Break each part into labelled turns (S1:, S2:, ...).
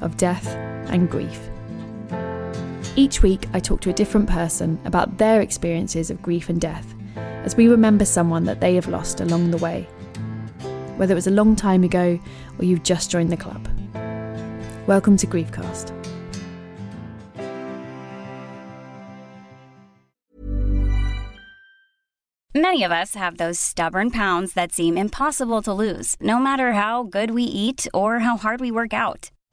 S1: of death and grief. Each week, I talk to a different person about their experiences of grief and death as we remember someone that they have lost along the way, whether it was a long time ago or you've just joined the club. Welcome to Griefcast.
S2: Many of us have those stubborn pounds that seem impossible to lose, no matter how good we eat or how hard we work out.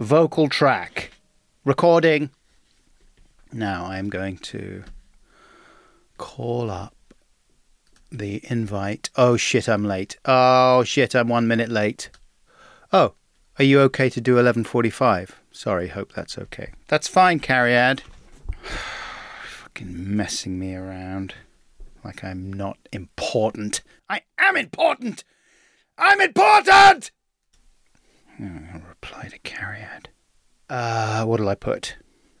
S3: vocal track recording. Now I am going to call up the invite. Oh shit, I'm late. Oh shit, I'm one minute late. Oh, are you okay to do 11:45? Sorry, hope that's okay. That's fine, Cariad. Fucking messing me around like I'm not important. I am important. I'm important. Reply to Cariad. Uh, what'll I put?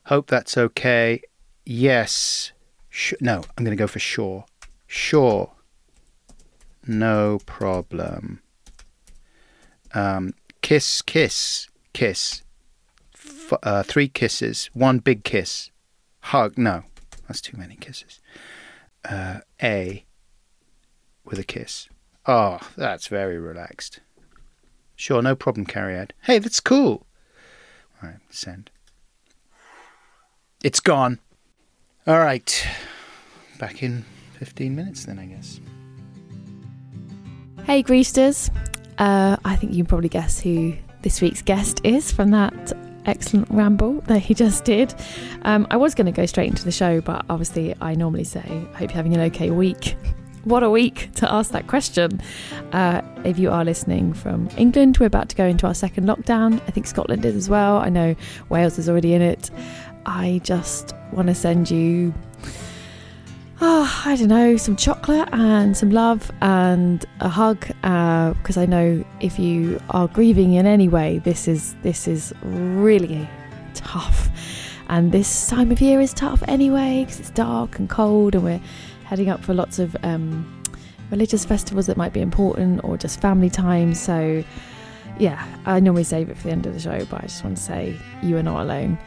S3: Hope that's okay. Yes. Sh- no, I'm going to go for sure. Sure. No problem. Um, kiss, kiss, kiss. F- uh, three kisses. One big kiss. Hug. No, that's too many kisses. Uh, A with a kiss. Oh, that's very relaxed. Sure, no problem, Cariad. Hey, that's cool. All right, send. It's gone. All right. Back in 15 minutes then, I guess.
S1: Hey, Griefsters. Uh, I think you can probably guess who this week's guest is from that excellent ramble that he just did. Um, I was going to go straight into the show, but obviously, I normally say, I hope you're having an okay week. what a week to ask that question. Uh, if you are listening from England, we're about to go into our second lockdown. I think Scotland is as well. I know Wales is already in it. I just want to send you, oh, I don't know, some chocolate and some love and a hug because uh, I know if you are grieving in any way, this is this is really tough. And this time of year is tough anyway because it's dark and cold, and we're heading up for lots of um, religious festivals that might be important or just family time. So, yeah, I normally save it for the end of the show, but I just want to say you are not alone.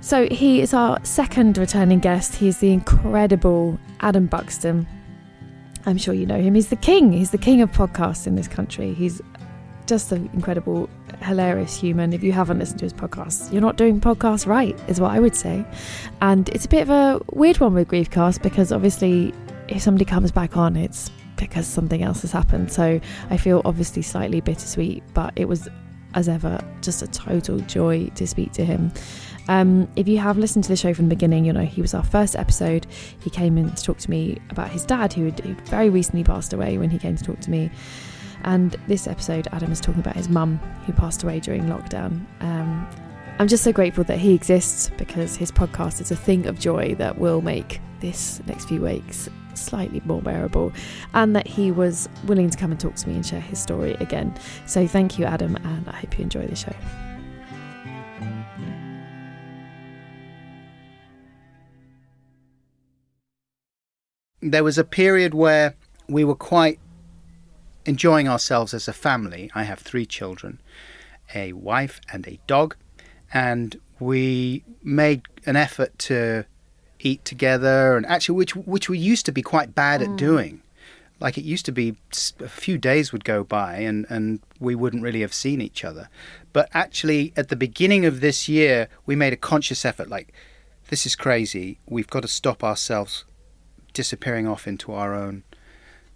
S1: So, he is our second returning guest. He is the incredible Adam Buxton. I'm sure you know him. He's the king. He's the king of podcasts in this country. He's just an incredible, hilarious human. If you haven't listened to his podcast, you're not doing podcasts right, is what I would say. And it's a bit of a weird one with Griefcast because obviously, if somebody comes back on, it's because something else has happened. So I feel obviously slightly bittersweet, but it was, as ever, just a total joy to speak to him. Um, if you have listened to the show from the beginning, you know he was our first episode. He came in to talk to me about his dad, who had very recently passed away when he came to talk to me. And this episode, Adam is talking about his mum who passed away during lockdown. Um, I'm just so grateful that he exists because his podcast is a thing of joy that will make this next few weeks slightly more bearable and that he was willing to come and talk to me and share his story again. So thank you, Adam, and I hope you enjoy the show.
S3: There was a period where we were quite enjoying ourselves as a family. I have three children, a wife and a dog, and we made an effort to eat together and actually which which we used to be quite bad at mm. doing. Like it used to be a few days would go by and, and we wouldn't really have seen each other. But actually at the beginning of this year we made a conscious effort like this is crazy. We've got to stop ourselves disappearing off into our own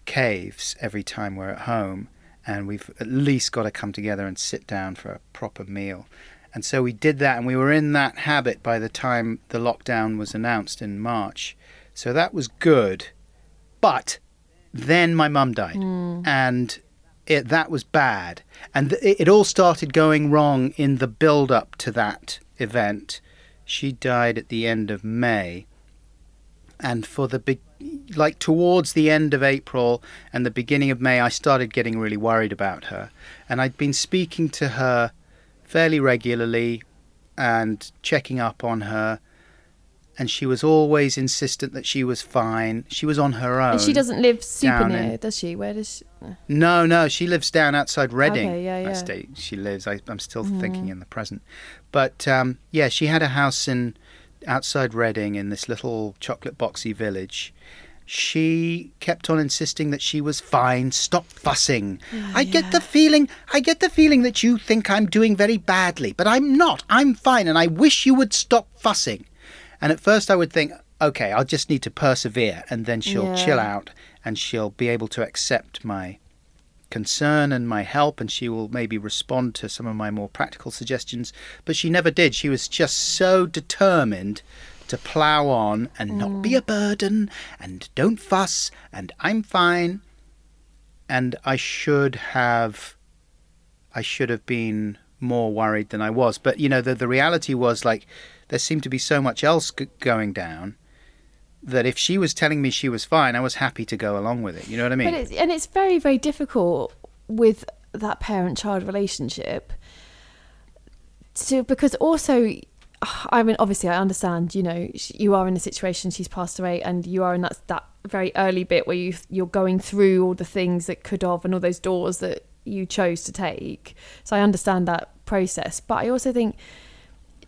S3: caves every time we're at home, and we've at least got to come together and sit down for a proper meal. And so we did that, and we were in that habit by the time the lockdown was announced in March. So that was good. But then my mum died, mm. and it, that was bad. And th- it, it all started going wrong in the build up to that event. She died at the end of May and for the big like towards the end of April and the beginning of May I started getting really worried about her and I'd been speaking to her fairly regularly and checking up on her and she was always insistent that she was fine she was on her own
S1: And she doesn't live super near,
S3: in-
S1: does she? Where does she?
S3: no, no, she lives down outside Reading.
S1: Okay, yeah,
S3: I
S1: yeah.
S3: stay, she lives. I, I'm still thinking in the present, but um, yeah, she had a house in outside Reading in this little chocolate boxy village. She kept on insisting that she was fine. Stop fussing. Mm, I get the feeling. I get the feeling that you think I'm doing very badly, but I'm not. I'm fine, and I wish you would stop fussing. And at first, I would think, okay, I'll just need to persevere, and then she'll
S1: Yeah.
S3: chill out, and she'll be able to accept my concern and my help, and she will maybe respond to some of my more practical suggestions. But she never did. She was just so determined to plough on and not be a mm. burden, and don't fuss, and I'm fine. And I should have, I should have been more worried than I was. But you know, the the reality was like there seemed to be so much else g- going down. That if she was telling me she was fine, I was happy to go along with it. You know what I mean?
S1: It's, and it's very, very difficult with that parent-child relationship. To because also, I mean, obviously, I understand. You know, you are in a situation. She's passed away, and you are in that that very early bit where you you're going through all the things that could have and all those doors that you chose to take. So I understand that process, but I also think,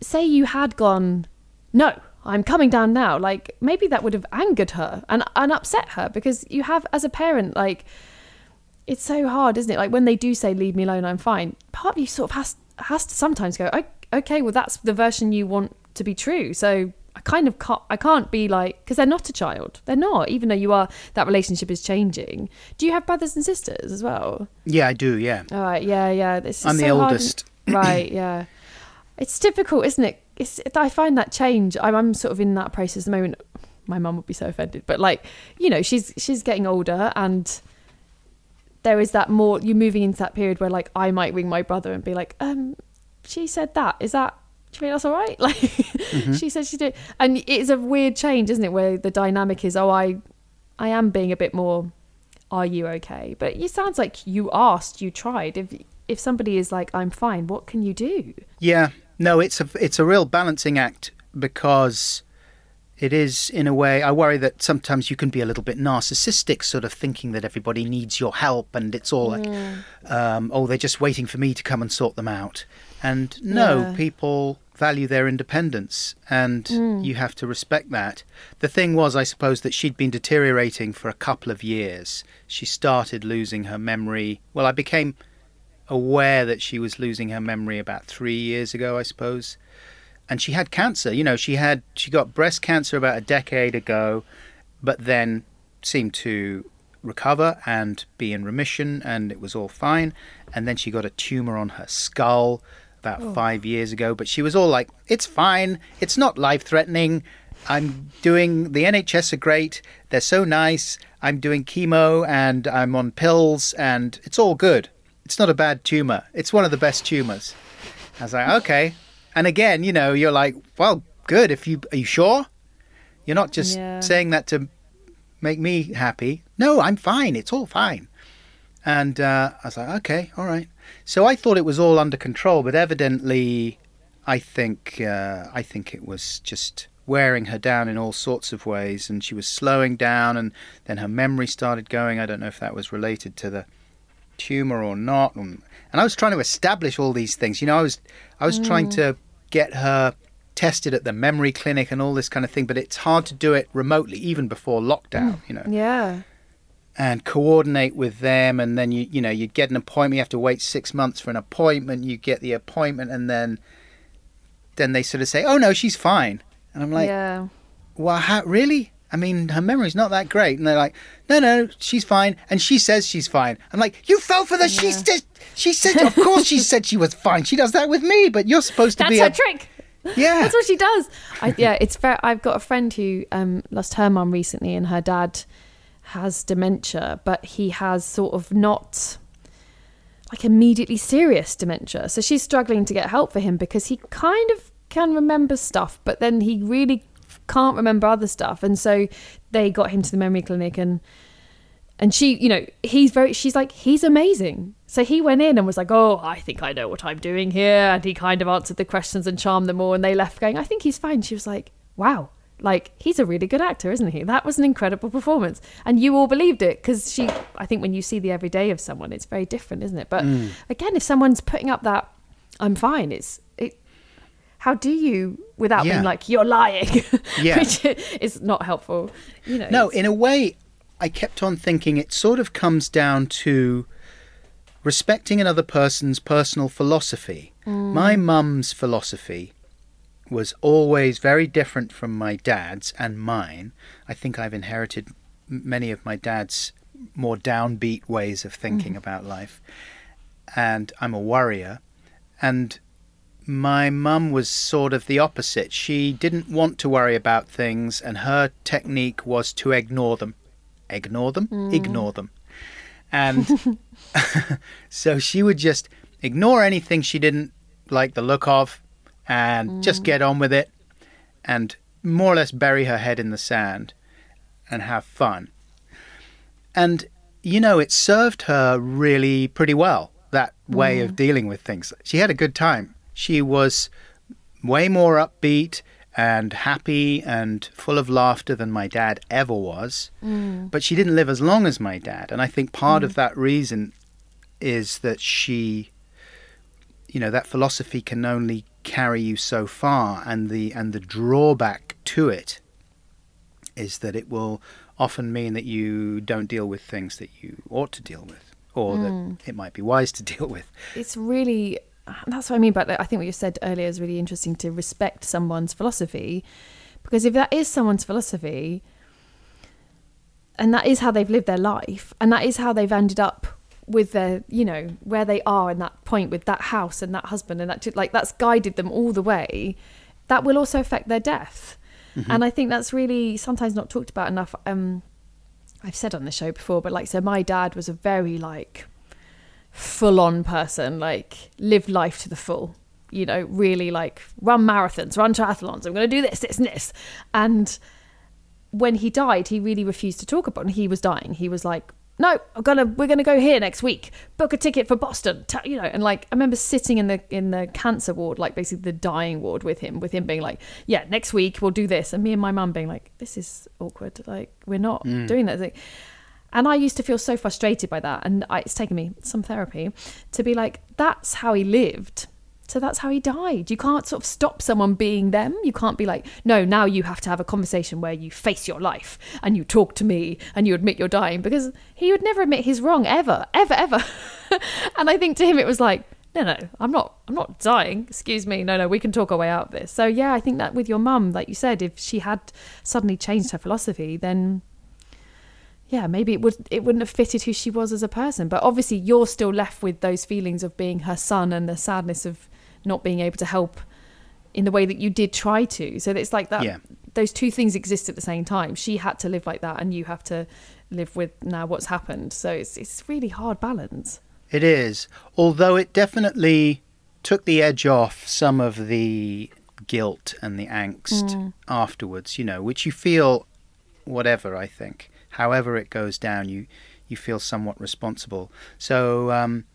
S1: say you had gone, no, I'm coming down now. Like maybe that would have angered her and and upset her because you have as a parent like it's so hard, isn't it? Like when they do say "leave me alone, I'm fine," part of you sort of has has to sometimes go, "O- "Okay, well that's the version you want to be true." So I kind of can't, I can't be like because they're not a child, they're not. Even though you are, that relationship is changing. Do you have brothers and sisters as well?
S3: yeah, I do. Yeah.
S1: All right, yeah, yeah. This is
S3: I'm the
S1: so hard
S3: oldest.
S1: and- right, yeah. It's difficult, isn't it? It's, I find that change. I'm, I'm sort of in that process at the moment. My mum would be so offended, but like, you know, she's she's getting older, and there is that more. You're moving into that period where, like, I might ring my brother and be like, um, she said that. Is that? Do you think that's all right? Like,
S3: Mm-hmm.
S1: she said she did, and it's a weird change, isn't it? Where the dynamic is, oh, I, I am being a bit more are you okay but it sounds like you asked you tried if if somebody is like i'm fine what can you do
S3: Yeah, no, it's a it's a real balancing act because it is in a way. I worry that sometimes you can be a little bit narcissistic, sort of thinking that everybody needs your help and it's all like, um, oh, they're just waiting for me to come and sort them out. And no,
S1: Yeah.
S3: people value their independence, and you have to respect that. The thing was, I suppose, that she'd been deteriorating for a couple of years. She started losing her memory. Well, I became aware that she was losing her memory about three years ago, I suppose. And she had cancer. You know, she had she got breast cancer about a decade ago, but then seemed to recover and be in remission, and it was all fine. And then she got a tumor on her skull about oh. five years ago. But she was all like, "It's fine. It's not life threatening. I'm doing the NHS are great. They're so nice. I'm doing chemo and I'm on pills, and it's all good. It's not a bad tumor. It's one of the best tumors." I was like, "Okay." And again, you know, you're like, "Well, good. If you are you sure? You're not just
S1: Yeah.
S3: saying that to make me happy. No, I'm fine. It's all fine." And uh, I was like, "Okay, all right." So I thought it was all under control, but evidently, I think uh, I think it was just wearing her down in all sorts of ways, and she was slowing down, and then her memory started going. I don't know if that was related to the tumor or not. And I was trying to establish all these things. You know, I was I was trying mm. to get her tested at the memory clinic and all this kind of thing, but it's hard to do it remotely, even before lockdown. Mm. You know,
S1: Yeah.
S3: and coordinate with them and then you you know you get an appointment you have to wait six months for an appointment you get the appointment and then then they sort of say oh no she's fine and i'm like
S1: yeah.
S3: well how really i mean her memory's not that great and they're like no no she's fine and she says she's fine i'm like you fell for the she said she said of course she said she was fine she does that with me but you're supposed to
S1: That's
S3: be That's
S1: her
S3: a
S1: trick.
S3: yeah
S1: That's what she does. I, yeah, it's fair. I've got a friend who um, lost her mum recently, and her dad has dementia, but he has sort of not like immediately serious dementia. So she's struggling to get help for him because he kind of can remember stuff, but then he really can't remember other stuff. And so they got him to the memory clinic and and she, you know, he's very she's like he's amazing. So he went in and was like, "Oh, I think I know what I'm doing here." And he kind of answered the questions and charmed them all and they left going, "I think he's fine." She was like, "Wow." Like he's a really good actor, isn't he? That was an incredible performance, and you all believed it because she. I think when you see the everyday of someone, it's very different, isn't it? But mm. again, if someone's putting up that, "I'm fine," it's it. How do you, without
S3: Yeah.
S1: being like you're lying,
S3: Yeah.
S1: which is not helpful. You know.
S3: No, in a way, I kept on thinking it sort of comes down to respecting another person's personal philosophy. Mm. My mum's philosophy was always very different from my dad's and mine. I think I've inherited many of my dad's more downbeat ways of thinking mm. about life. And I'm a worrier. And my mum was sort of the opposite. She didn't want to worry about things, and her technique was to ignore them. Ignore them? Mm. Ignore them. And so she would just ignore anything she didn't like the look of and just mm. get on with it and more or less bury her head in the sand and have fun. And, you know, it served her really pretty well, that way of mm. dealing with things. She had a good time. She was way more upbeat and happy and full of laughter than my dad ever was. Mm. But she didn't live as long as my dad. And I think part of mm. that reason is that she, you know, that philosophy can only carry you so far. And the, and the drawback to it is that it will often mean that you don't deal with things that you ought to deal with or that mm. it might be wise to deal with.
S1: it's really that's what I mean. But I think what you said earlier is really interesting to respect someone's philosophy, because if that is someone's philosophy, and that is how they've lived their life, and that is how they've ended up with their, you know, where they are in that point with that house and that husband, and that like that's guided them all the way. That will also affect their death, and I think that's really sometimes not talked about enough. Um, I've said on the show before, but like, so my dad was a very like full on person, like live life to the full, you know, really like run marathons, run triathlons. I'm going to do this, this, and this. And when he died, he really refused to talk about it. He was dying. He was like, no, I'm gonna, we're gonna go here next week. Book a ticket for Boston, you know. And like, I remember sitting in the in the cancer ward, like basically the dying ward with him, with him being like, yeah, next week we'll do this, and me and my mum being like, this is awkward. Like, we're not mm. doing that. Like, and I used to feel so frustrated by that. And I, it's taken me some therapy to be like, that's how he lived. So that's how he died. You can't sort of stop someone being them. You can't be like, no, now you have to have a conversation where you face your life and you talk to me and you admit you're dying because he would never admit he's wrong ever, ever, ever. and I think to him it was like, no, no, I'm not, I'm not dying. Excuse me. No, no, we can talk our way out of this. So yeah, I think that with your mum, like you said, if she had suddenly changed her philosophy, then yeah, maybe it would it wouldn't have fitted who she was as a person. But obviously, you're still left with those feelings of being her son and the sadness of not being able to help in the way that you did try to. So it's like that.
S3: Yeah.
S1: Those two things exist at the same time. She had to live like that, and you have to live with now what's happened. So it's it's really hard balance.
S3: It is, although it definitely took the edge off some of the guilt and the angst mm. afterwards, you know, which you feel whatever, I think. However it goes down, you you feel somewhat responsible. So um,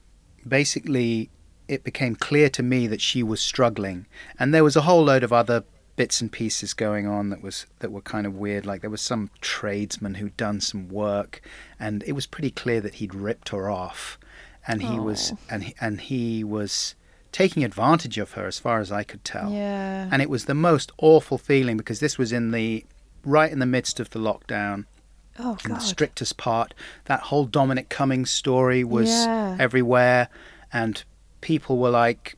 S3: basically it became clear to me that she was struggling and there was a whole load of other bits and pieces going on that was that were kind of weird. Like there was some tradesman who'd done some work, and it was pretty clear that he'd ripped her off, and he was
S1: Oh.
S3: and he, and he was taking advantage of her as far as I could tell.
S1: Yeah.
S3: And it was the most awful feeling because this was in the right in the midst of the lockdown
S1: oh
S3: in the strictest part. That whole Dominic Cummings story was
S1: Yeah.
S3: everywhere, and people were like,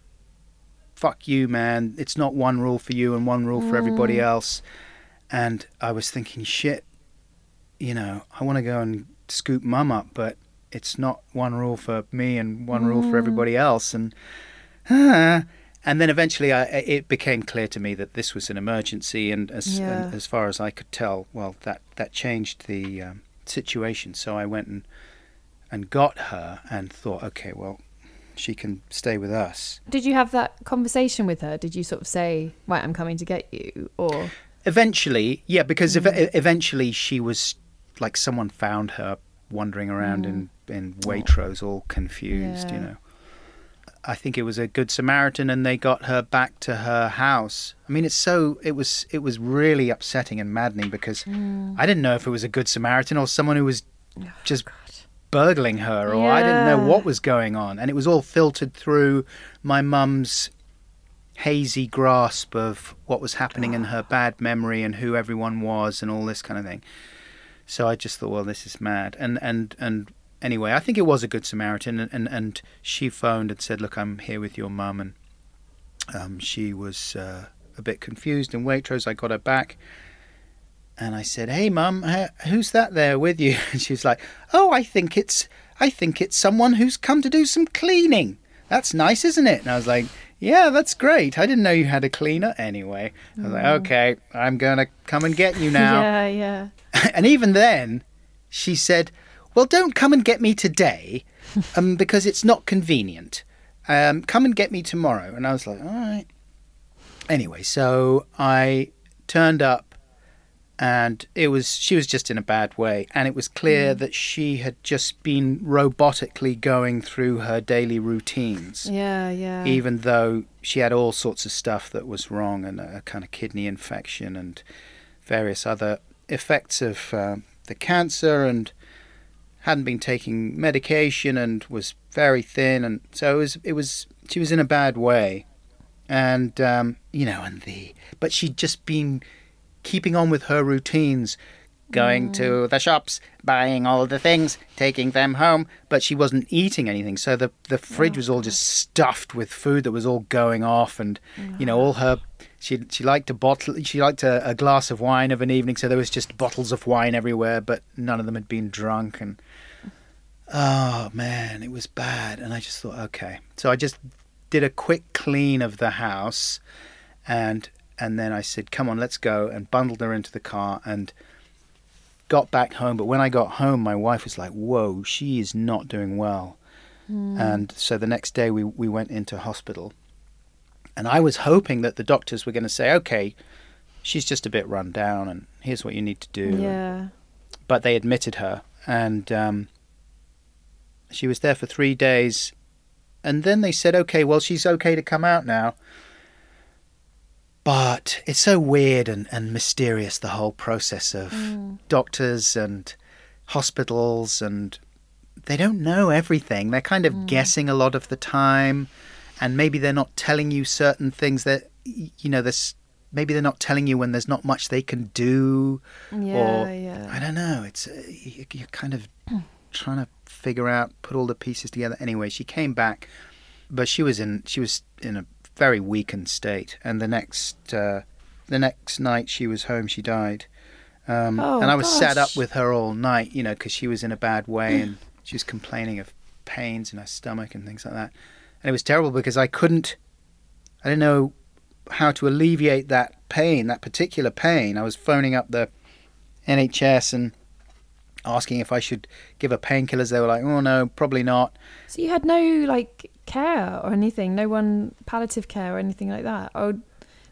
S3: "Fuck you, man! It's not one rule for you and one rule for
S1: Mm.
S3: everybody else." And I was thinking, shit, you know, I want to go and scoop mum up, but it's not one rule for me and one rule
S1: Mm.
S3: for everybody else, and. ah. And then eventually, I, it became clear to me that this was an emergency, and as,
S1: Yeah.
S3: and as far as I could tell, well, that that changed the um, situation. So I went and and got her, and thought, okay, well, she can stay with us.
S1: Did you have that conversation with her? Did you sort of say, "Right, I'm coming to get you," or
S3: Eventually, yeah, because
S1: Mm.
S3: ev- eventually she was like someone found her wandering around in in Waitrose, all confused, you
S1: Mm.
S3: Know. I think it was a good Samaritan, and they got her back to her house. I mean, it's so it was it was really upsetting and maddening because
S1: Mm.
S3: I didn't know if it was a good Samaritan or someone who was just
S1: God.
S3: burgling her, or I didn't know what was going on, and it was all filtered through my mum's hazy grasp of what was happening in her bad memory and who everyone was and all this kind of thing. So I just thought, well, this is mad. And and and anyway, I think it was a good Samaritan, and and, and she phoned and said, look, I'm here with your mum, and um, she was uh, a bit confused in Waitrose. I got her back. And I said, "Hey, mum, who's that there with you?" And she was like, "Oh, I think it's, I think it's someone who's come to do some cleaning. That's nice, isn't it?" And I was like, "Yeah, that's great. I didn't know you had a cleaner." Anyway, I was like, "Okay, I'm gonna come and get you now."
S1: Yeah, yeah.
S3: and even then, she said, "Well, don't come and get me today, um, because it's not convenient. Um, come and get me tomorrow." And I was like, "All right." Anyway, so I turned up, and it was she was just in a bad way, and it was clear that she had just been robotically going through her daily routines
S1: Yeah, yeah.
S3: even though she had all sorts of stuff that was wrong and a kind of kidney infection and various other effects of um, the cancer and hadn't been taking medication and was very thin and so it was it was she was in a bad way. And um, you know and the but she'd just been keeping on with her routines going to the shops buying all the things taking them home but she wasn't eating anything. So the the fridge was all just stuffed with food that was all going off and you know all her she she liked a bottle she liked a, a glass of wine of an evening so there was just bottles of wine everywhere but none of them had been drunk and oh man it was bad. And i just thought okay. So i just did a quick clean of the house and and then i said come on let's go and bundled her into the car and got back home. But when i got home my wife was like whoa she is not doing well. And so the next day we, we went into hospital. And i was hoping that the doctors were going to say okay she's just a bit run down and here's what you need to do.
S1: Yeah.
S3: but they admitted her, and um, she was there for three days, and then they said, "Okay, well, she's okay to come out now." But it's so weird and, and mysterious the whole process of doctors and hospitals, and they don't know everything. They're kind of guessing a lot of the time, and maybe they're not telling you certain things that you know. This maybe they're not telling you when there's not much they can do
S1: Yeah,
S3: or
S1: yeah.
S3: I don't know. It's uh, you're kind of trying to figure out, put all the pieces together. Anyway, she came back, but she was in she was in a very weakened state, and the next uh, the next night she was home, she died. Um,
S1: Oh,
S3: and I was sat up with her all night, you know, because she was in a bad way and she was complaining of pains in her stomach and things like that. And it was terrible because I couldn't, I didn't know how to alleviate that pain, that particular pain. I was phoning up the NHS and asking if I should give her painkillers. They were like, "Oh no, probably not."
S1: So you had no like care or anything, no one palliative care or anything like that. Or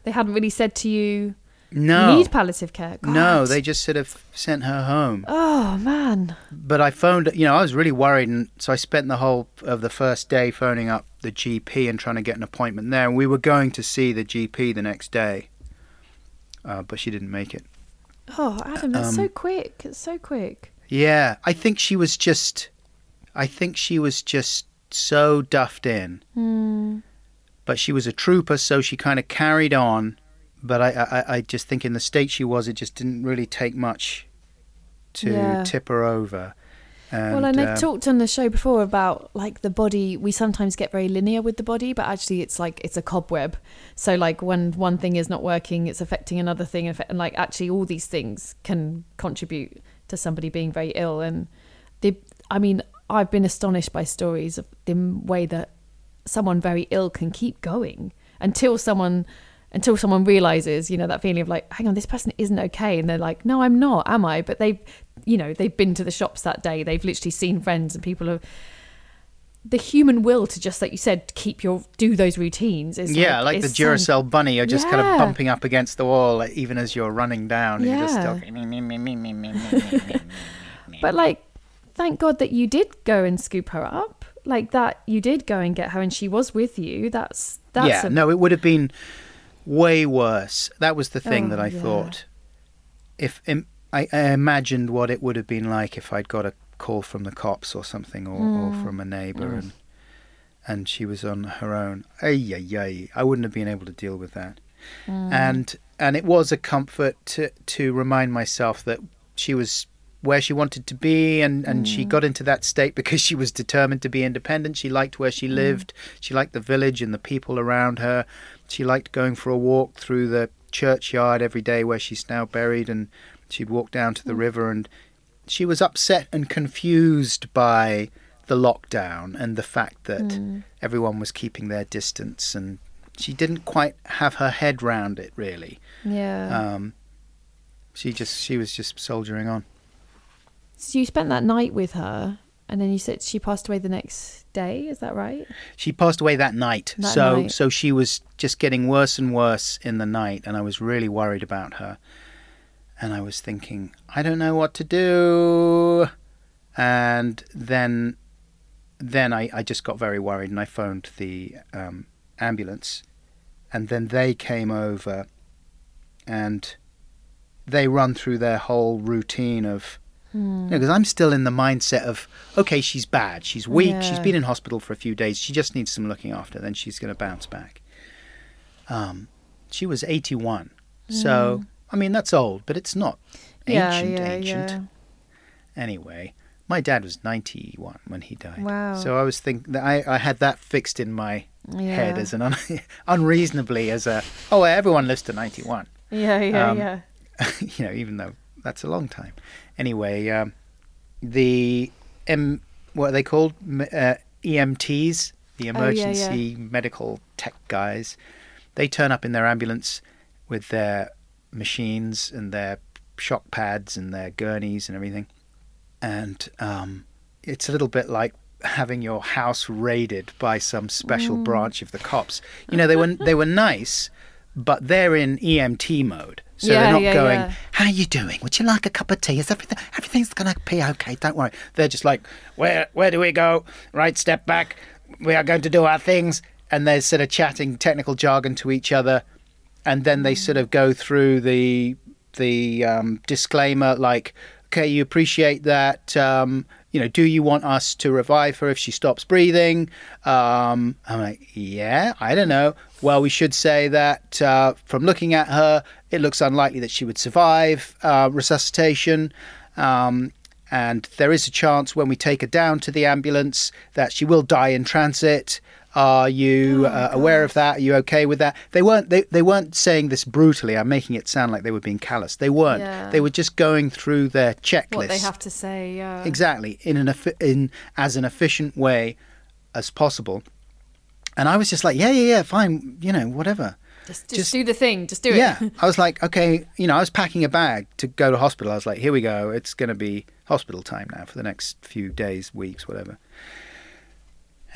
S1: they hadn't really said to you,
S3: No,
S1: you need palliative care.
S3: no, they just sort of sent her home.
S1: Oh man.
S3: But I phoned, you know, I was really worried, and so I spent the whole of the first day phoning up the GP and trying to get an appointment there. And we were going to see the GP the next day, uh, but she didn't make it.
S1: Oh, Adam, that's so
S3: Um,
S1: quick. It's so quick.
S3: Yeah, I think she was just. I think she was just so duffed in.
S1: Hmm.
S3: But she was a trooper, so she kind of carried on. But I, I, I just think in the state she was, it just didn't really take much to
S1: Yeah.
S3: tip her over. And,
S1: well, and
S3: uh,
S1: I've talked on the show before about like the body. We sometimes get very linear with the body, but actually, it's like it's a cobweb. So, like when one thing is not working, it's affecting another thing, and like actually, all these things can contribute to somebody being very ill. And the, I mean, I've been astonished by stories of the way that someone very ill can keep going until someone until someone realizes you know that feeling of like hang on this person isn't okay and they're like no i'm not am i but they've you know they've been to the shops that day they've literally seen friends and people have the human will to just like you said keep your do those routines is
S3: yeah like, like
S1: is the
S3: duracell some, bunny you're just yeah. kind of bumping up against the wall like, even as you're running down
S1: yeah. but like thank god that you did go and scoop her up like that you did go and get her and she was with you that's that's
S3: yeah
S1: a...
S3: no it would have been way worse that was the thing
S1: oh,
S3: that i
S1: yeah.
S3: thought if I, I imagined what it would have been like if i'd got a call from the cops or something, or, or
S1: Mm.
S3: from a neighbour, and and she was on her own. Ay, ay, ay. I wouldn't have been able to deal with that.
S1: Mm.
S3: And and it was a comfort to to remind myself that she was where she wanted to be and, and she got into that state because she was determined to be independent. She liked where she lived. She liked the village and the people around her. She liked going for a walk through the churchyard every day where she's now buried and she'd walk down to the river and she was upset and confused by the lockdown and the fact that everyone was keeping their distance and she didn't quite have her head round it really.
S1: yeah
S3: Um, she just she was just soldiering on.
S1: So you spent that night with her, and then you said she passed away the next day. Is that right?
S3: She passed away that night,
S1: That
S3: so
S1: night.
S3: so she was just getting worse and worse in the night, and I was really worried about her. And I was thinking, I don't know what to do. And then then I, I just got very worried, and I phoned the um, ambulance, and then they came over, and they run through their whole routine of
S1: Hmm.
S3: because I'm still in the mindset of okay, she's bad, she's weak, she's been in hospital for a few days, she just needs some looking after, then she's going to bounce back. Um, she was 81, so I mean that's old, but it's not ancient, ancient. Anyway, my dad was 91 when he died.
S1: Wow.
S3: So I was thinking I, I had that fixed in my head as an un- unreasonably as a oh everyone lives to 91
S1: Yeah, yeah,
S3: Um,
S1: yeah.
S3: you know, even though that's a long time. Anyway, um, the M, what are they called? Uh, EMTs, the
S1: Oh, yeah,
S3: emergency medical tech guys. They turn up in their ambulance with their machines and their shock pads and their gurneys and everything. And um, it's a little bit like having your house raided by some special branch of the cops. You know, they were they were nice, but they're in EMT mode. So
S1: Yeah,
S3: they're not
S1: yeah,
S3: going,
S1: yeah.
S3: "How are you doing? Would you like a cup of tea? Is everything everything's gonna be okay? Don't worry." They're just like, "Where where do we go? Right, step back. We are going to do our things." And they're sort of chatting technical jargon to each other, and then they sort of go through the the um, disclaimer like, "Okay, you appreciate that." Um, you know, do you want us to revive her if she stops breathing? Um, I'm like, yeah, I don't know. Well, we should say that uh, from looking at her, it looks unlikely that she would survive uh, resuscitation. Um, and there is a chance when we take her down to the ambulance that she will die in transit. Are you
S1: Oh,
S3: uh, aware of that? Are you okay with that? They weren't. They, they weren't saying this brutally. I'm making it sound like they were being callous. They weren't.
S1: Yeah.
S3: They were just going through their checklist
S1: What they have to say. Yeah.
S3: exactly in an in as an efficient way as possible. And I was just like, yeah, yeah, yeah, fine, you know, whatever.
S1: Just, just,
S3: just-
S1: do the thing. Just do it.
S3: Yeah, I was like, okay, you know, I was packing a bag to go to hospital. I was like, here we go. It's going to be hospital time now for the next few days, weeks, whatever.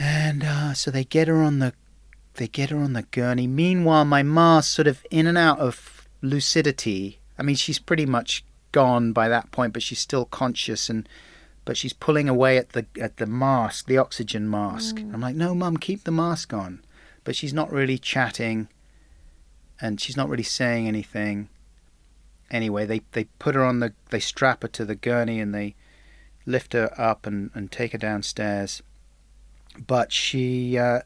S3: And uh, so they get her on the they get her on the gurney. Meanwhile, my ma's sort of in and out of lucidity. I mean, she's pretty much gone by that point, but she's still conscious and but she's pulling away at the at the mask, the oxygen mask. I'm like, no, mum, keep the mask on. But she's not really chatting, and she's not really saying anything. anyway, they they put her on the they strap her to the gurney and they lift her up and and take her downstairs. But she. Uh,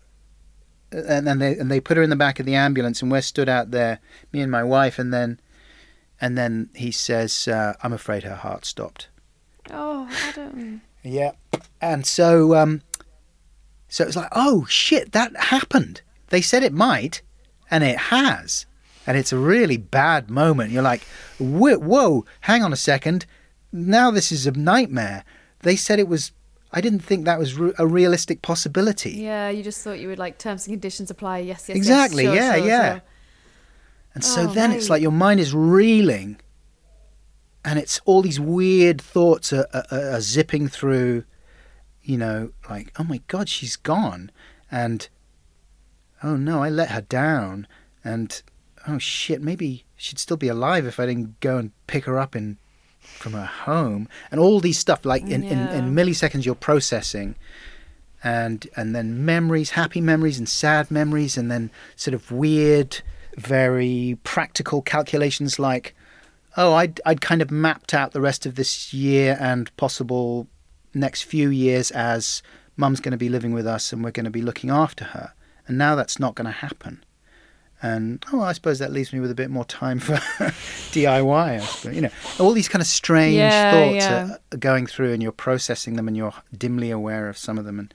S3: and then they and they put her in the back of the ambulance, and we're stood out there, me and my wife, and then, and then he says, uh, "I'm afraid her heart stopped."
S1: Oh, Adam.
S3: Yeah. And so um so it was like, oh shit, that happened. They said it might, and it has. And it's a really bad moment. You're like, whoa, whoa hang on a second. Now this is a nightmare. They said it was. I didn't think that was re- a realistic possibility.
S1: Yeah, you just thought you would like terms and conditions apply. Yes, yes,
S3: Exactly,
S1: Yes, sure,
S3: yeah,
S1: sure,
S3: yeah.
S1: sure.
S3: And so
S1: Oh,
S3: then it's like your mind is reeling, and it's all these weird thoughts are, are, are zipping through. You know, like oh my god, she's gone, and oh no, I let her down, and oh shit, maybe she'd still be alive if I didn't go and pick her up in from her home, and all these stuff like in, in, in milliseconds you're processing. And and then memories, happy memories and sad memories, and then sort of weird, very practical calculations like, oh, I'd I'd kind of mapped out the rest of this year and possible next few years as mum's going to be living with us and we're going to be looking after her, and now that's not going to happen. And oh, I suppose that leaves me with a bit more time for DIY. Suppose. You know, all these kind of strange
S1: Yeah,
S3: thoughts
S1: yeah.
S3: Are, going through, and you're processing them, and you're dimly aware of some of them. And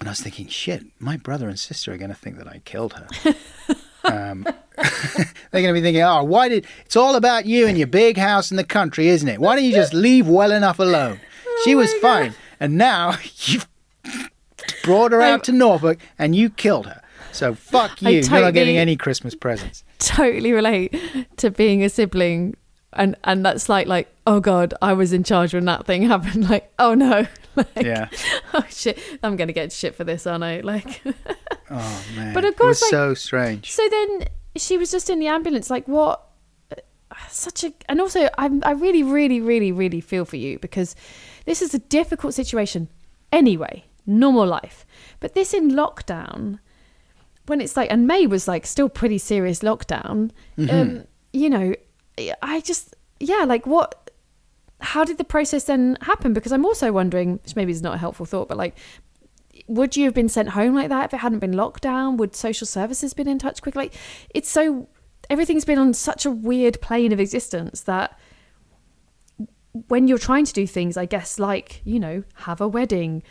S3: and I was thinking, shit, my brother and sister are going to think that I killed her. um, they're going to be thinking, oh, why did? It's all about you and your big house in the country, isn't it? Why don't you just leave well enough alone?
S1: Oh
S3: She was fine, and now you've brought her out to Norfolk and you killed her. So fuck you. You're not getting any Christmas presents.
S1: Totally relate to being a sibling, and and that's like like oh god, I was in charge when that thing happened. Like oh no, like,
S3: Yeah.
S1: oh shit, I'm gonna get shit for this, aren't I? Like.
S3: Oh man.
S1: But of
S3: it
S1: course,
S3: was
S1: like-
S3: so strange.
S1: So then she was just in the ambulance. Like what? Such a and also I I really really really really feel for you because this is a difficult situation. Anyway, normal life, but this in lockdown when it's like and May was like still pretty serious lockdown. Um, you know, I just yeah like what. How did the process then happen? Because I'm also wondering, which maybe is not a helpful thought, but like, would you have been sent home like that if it hadn't been locked down? Would social services been in touch quickly? Like, it's so everything's been on such a weird plane of existence that when you're trying to do things, I guess, like you know, have a wedding,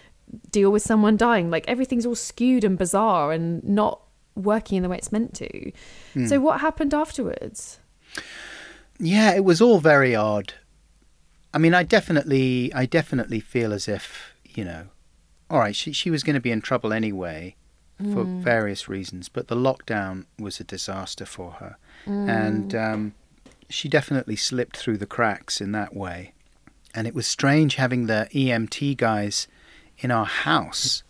S1: deal with someone dying, like everything's all skewed and bizarre and not working in the way it's meant to. Hmm. So, what happened afterwards?
S3: Yeah, it was all very odd. I mean, I definitely, I definitely feel as if you know, all right, she she was going to be in trouble anyway, for hmm. various reasons. But the lockdown was a disaster for her, and hmm. um, she definitely slipped through the cracks in that way. And it was strange having the EMT guys in our house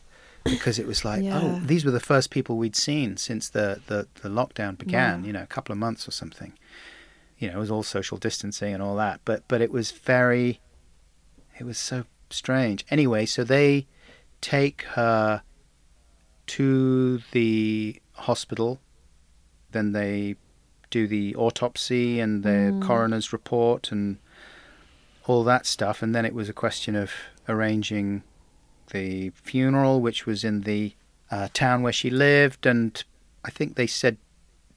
S3: because it was like, oh,
S1: Yeah.
S3: oh, these were the first people we'd seen since the the, the lockdown began. You know, a couple of months or something you know, it was all social distancing and all that, but but it was very, it was so strange. Anyway, so they take her to the hospital, then they do the autopsy and the mm. coroner's report and all that stuff, and then it was a question of arranging the funeral, which was in the uh, town where she lived, and I think they said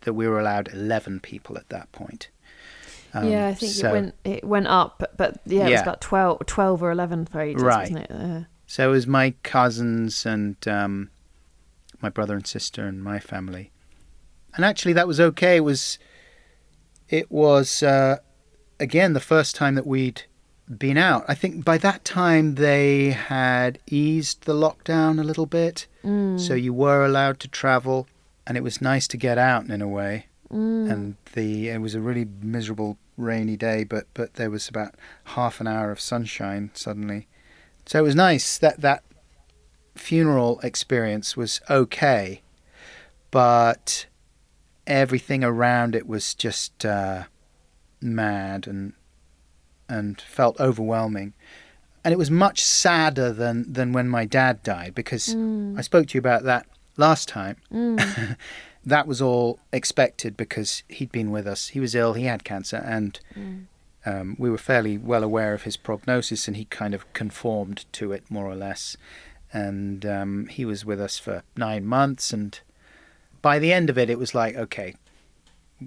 S3: that we were allowed eleven people at that point. Um,
S1: yeah, I think
S3: so,
S1: it went it went up, but, but yeah, it was
S3: Yeah.
S1: about 12, 12 or eleven for ages,
S3: Right.
S1: wasn't it? Uh,
S3: So it was my cousins and um, my brother and sister and my family, and actually that was okay. It was, it was uh, again the first time that we'd been out. I think by that time they had eased the lockdown a little bit, so you were allowed to travel, and it was nice to get out in a way. And the it was a really miserable rainy day, but but there was about half an hour of sunshine suddenly. So it was nice that that funeral experience was okay, but everything around it was just uh, mad and and felt overwhelming. And it was much sadder than than when my dad died because I spoke to you about that last time. that was all expected because he'd been with us. He was ill. He had cancer, and um, we were fairly well aware of his prognosis, and he kind of conformed to it more or less. And um, he was with us for nine months, and by the end of it, it was like, okay,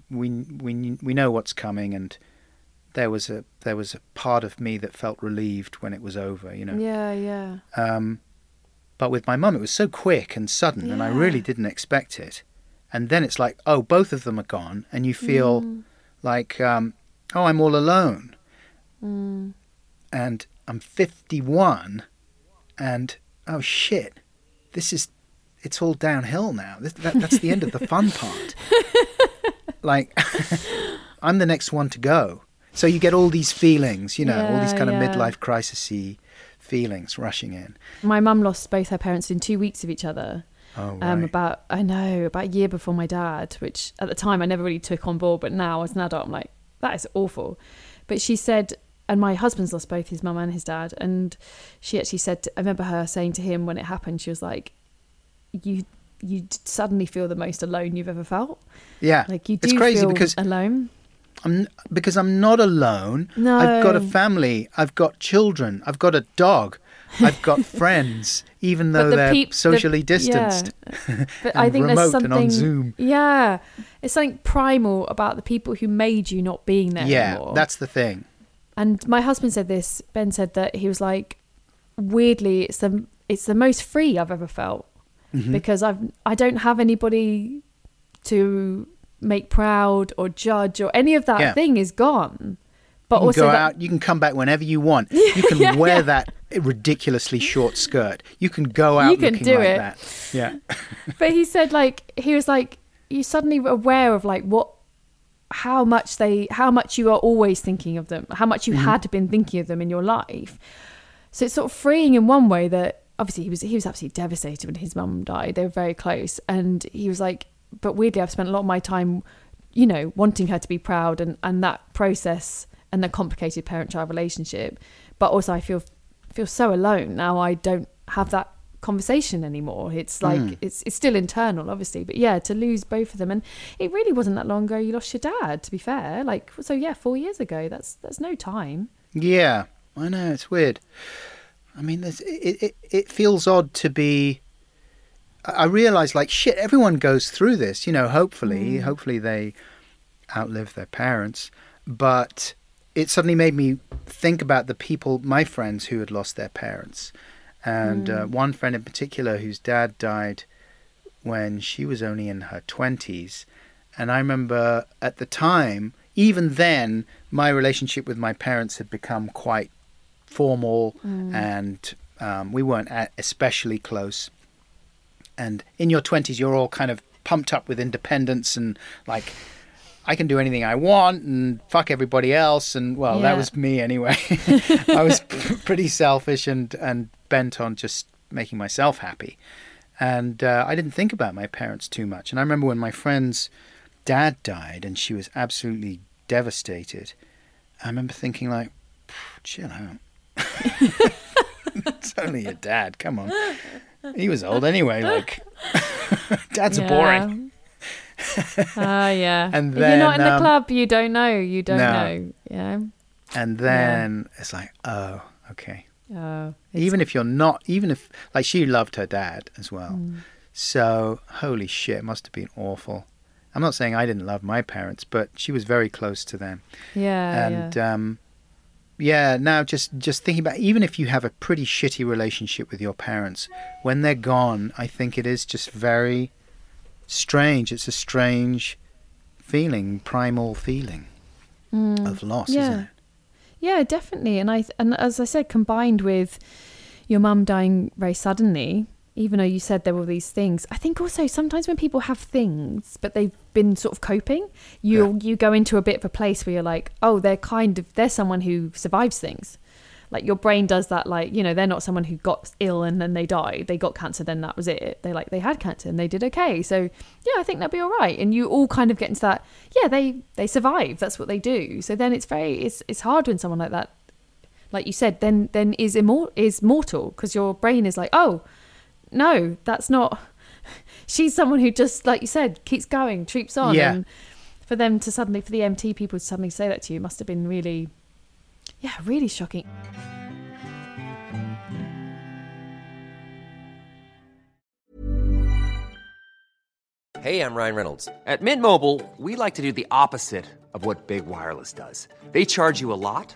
S3: we we we know what's coming, and there was a there was a part of me that felt relieved when it was over, you know.
S1: Yeah, yeah.
S3: Um, but with my mum, it was so quick and sudden, and I really didn't expect it. And then it's like, oh, both of them are gone, and you feel
S1: Mm.
S3: like, um, oh, I'm all alone.
S1: Mm.
S3: And I'm 51, and oh shit, this is, it's all downhill now. This, that, that's the end of the fun part. like, I'm the next one to go. So you get all these feelings, you know, all these
S1: Yeah,
S3: kind of
S1: yeah.
S3: midlife crisis feelings rushing in.
S1: My mum lost both her parents in two weeks of each other.
S3: Oh, right.
S1: Um, about I know about a year before my dad, which at the time I never really took on board, but now as an adult I'm like that is awful. But she said, and my husband's lost both his mum and his dad, and she actually said, I remember her saying to him when it happened, she was like, "You you suddenly feel the most alone you've ever felt.
S3: yeah.
S1: Like you do
S3: it's crazy
S1: feel
S3: because
S1: alone.
S3: I'm because I'm not alone. No. I've got a family. I've got children. I've got a dog. I've got friends, even though
S1: the
S3: they're
S1: the-
S3: socially
S1: yeah.
S3: distanced.
S1: But
S3: and
S1: I think there's something
S3: on Zoom.
S1: Yeah, it's something primal about the people who made you not being there
S3: yeah,
S1: anymore.
S3: that's the thing.
S1: And my husband said this. Ben said that he was like, weirdly, it's the it's the most free I've ever felt
S3: Mm-hmm.
S1: because I've I don't have anybody to make proud or judge or any of that
S3: Yeah.
S1: thing is gone. But
S3: you can
S1: also
S3: go
S1: that,
S3: out. You can come back whenever you want. You can wear that ridiculously short skirt. You can go out
S1: You can do
S3: like
S1: it.
S3: that. Yeah.
S1: but he said like he was like you suddenly were aware of like what how much they how much you are always thinking of them how much you
S3: Mm-hmm.
S1: had been thinking of them in your life so it's sort of freeing in one way that obviously he was he was absolutely devastated when his mum died they were very close and he was like but weirdly i've spent a lot of my time you know wanting her to be proud and and that process and the complicated parent child relationship but also i feel feel so alone now i don't have that conversation anymore it's like
S3: Mm.
S1: it's it's still internal obviously but yeah to lose both of them and it really wasn't that long ago you lost your dad to be fair like so yeah 4 years ago that's that's no time
S3: Yeah, I know it's weird. I mean, it, it it feels odd to be. I realized like, shit. Everyone goes through this, you know. Hopefully, hopefully they outlive their parents. But it suddenly made me think about the people, my friends, who had lost their parents, and uh, one friend in particular whose dad died when she was only in her twenties. And I remember at the time, even then, my relationship with my parents had become quite formal and um, we weren't especially close. And in your 20s, you're all kind of pumped up with independence and like, I can do anything I want and fuck everybody else. And well, that was me anyway. I was p- pretty selfish and, and bent on just making myself happy. And uh, I didn't think about my parents too much. And I remember when my friend's dad died and she was absolutely devastated. I remember thinking, like, chill out. it's only your dad. Come on. He was old anyway. Like, dads are boring.
S1: Ah, yeah.
S3: And
S1: if you're not
S3: then,
S1: in the
S3: um,
S1: club, you don't know. You don't
S3: No.
S1: know. Yeah.
S3: And then it's like, oh, okay.
S1: Oh,
S3: even if you're not, even if, like, she loved her dad as well.
S1: Mm.
S3: So, holy shit, must have been awful. I'm not saying I didn't love my parents, but she was very close to them.
S1: yeah,
S3: and
S1: yeah.
S3: um, yeah, now just just thinking about even if you have a pretty shitty relationship with your parents, when they're gone, I think it is just very strange. It's a strange feeling, primal feeling of loss, isn't
S1: Mm. Yeah.
S3: it?
S1: Yeah, definitely. And I and as I said, combined with your mum dying very suddenly, even though you said there were these things, I think also sometimes when people have things but they've been sort of coping, you you go into a bit of a place where you're like, oh, they're kind of they're someone who survives things. Like your brain does that, like you know, they're not someone who got ill and then they died. They got cancer, then that was it. They like they had cancer and they did okay. So yeah, I think they'll be all right. And you all kind of get into that. Yeah, they they survive. That's what they do. So then it's very it's it's hard when someone like that, like you said, then then is immor- is mortal because your brain is like, oh, no, that's not. she's someone who just, like you said, keeps going, troops on.
S3: Yeah.
S1: And for them to suddenly, for the MT people to suddenly say that to you must have been really, yeah, really shocking.
S4: Hey, I'm Ryan Reynolds. At Mint Mobile, we like to do the opposite of what Big Wireless does. They charge you a lot,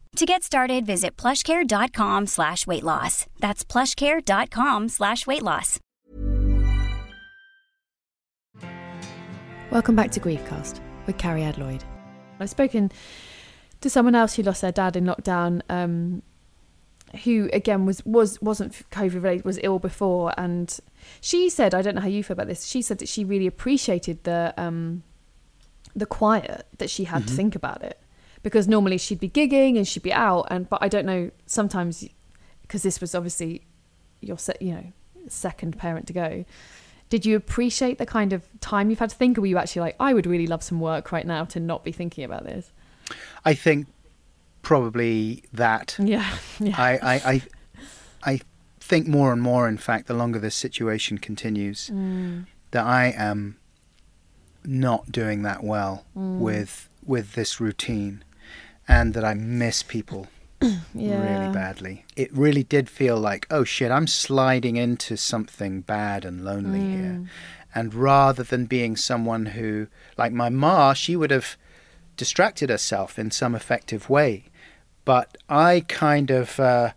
S2: To get started, visit plushcare.com slash weight loss. That's plushcare.com slash weight loss.
S1: Welcome back to Griefcast with Cariad Lloyd. I've spoken to someone else who lost their dad in lockdown, um, who again was was wasn't COVID related, was ill before, and she said, I don't know how you feel about this. She said that she really appreciated the um, the quiet that she had to think about it, because normally she'd be gigging and she'd be out, and but I don't know sometimes because this was obviously your se- you know second parent to go. Did you appreciate the kind of time you've had to think, or were you actually like, I would really love some work right now to not be thinking about this?
S3: I think probably that.
S1: Yeah, yeah.
S3: I, I, I, I think more and more, in fact, the longer this situation continues,
S1: Mm.
S3: that I am not doing that well
S1: Mm.
S3: with with this routine, and that I miss people
S1: yeah.
S3: really badly. It really did feel like, oh shit, I'm sliding into something bad and lonely
S1: Mm.
S3: here. And rather than being someone who, like my ma, she would have distracted herself in some effective way. But I kind of uh,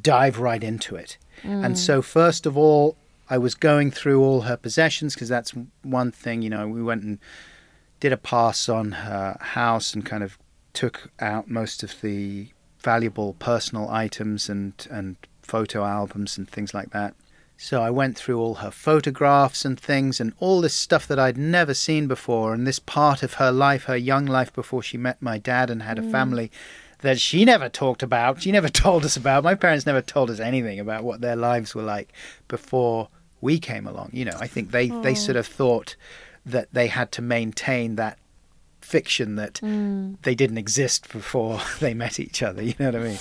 S3: dive right into it. And so, first of all, I was going through all her possessions because that's one thing, you know, we went and did a pass on her house and kind of took out most of the valuable personal items and, and photo albums and things like that. So I went through all her photographs and things and all this stuff that I'd never seen before and this part of her life, her young life before she met my dad and had a mm. family that she never talked about. She never told us about. My parents never told us anything about what their lives were like before we came along. You know, I think they, they sort oh. of thought that they had to maintain that fiction that they didn't exist before they met each other. You know what I mean?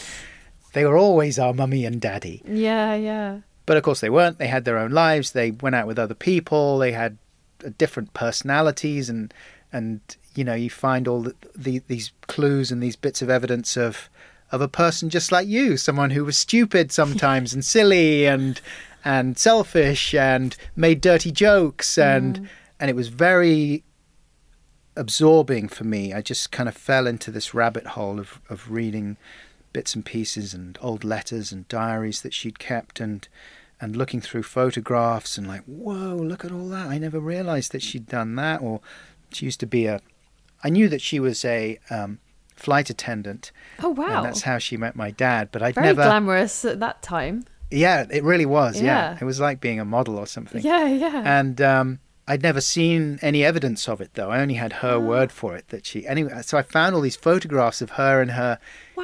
S3: They were always our mummy and daddy.
S1: Yeah, yeah.
S3: But of course, they weren't. They had their own lives. They went out with other people. They had uh, different personalities, and and you know, you find all the, the, these clues and these bits of evidence of of a person just like you, someone who was stupid sometimes and silly and and selfish and made dirty jokes and and it was very absorbing for me. I just kind of fell into this rabbit hole of, of reading bits and pieces and old letters and diaries that she'd kept and and looking through photographs and like, whoa, look at all that. I never realized that she'd done that. Or she used to be a I knew that she was a um, flight attendant.
S1: Oh wow.
S3: And that's how she met my dad. But I'd
S1: Very
S3: never
S1: glamorous at that time.
S3: Yeah, it really was, yeah.
S1: Yeah.
S3: It was like being a model or something.
S1: Yeah, yeah.
S3: And um, I'd never seen any evidence of it, though. I only had her word for it that she. Anyway, so I found all these photographs of her and her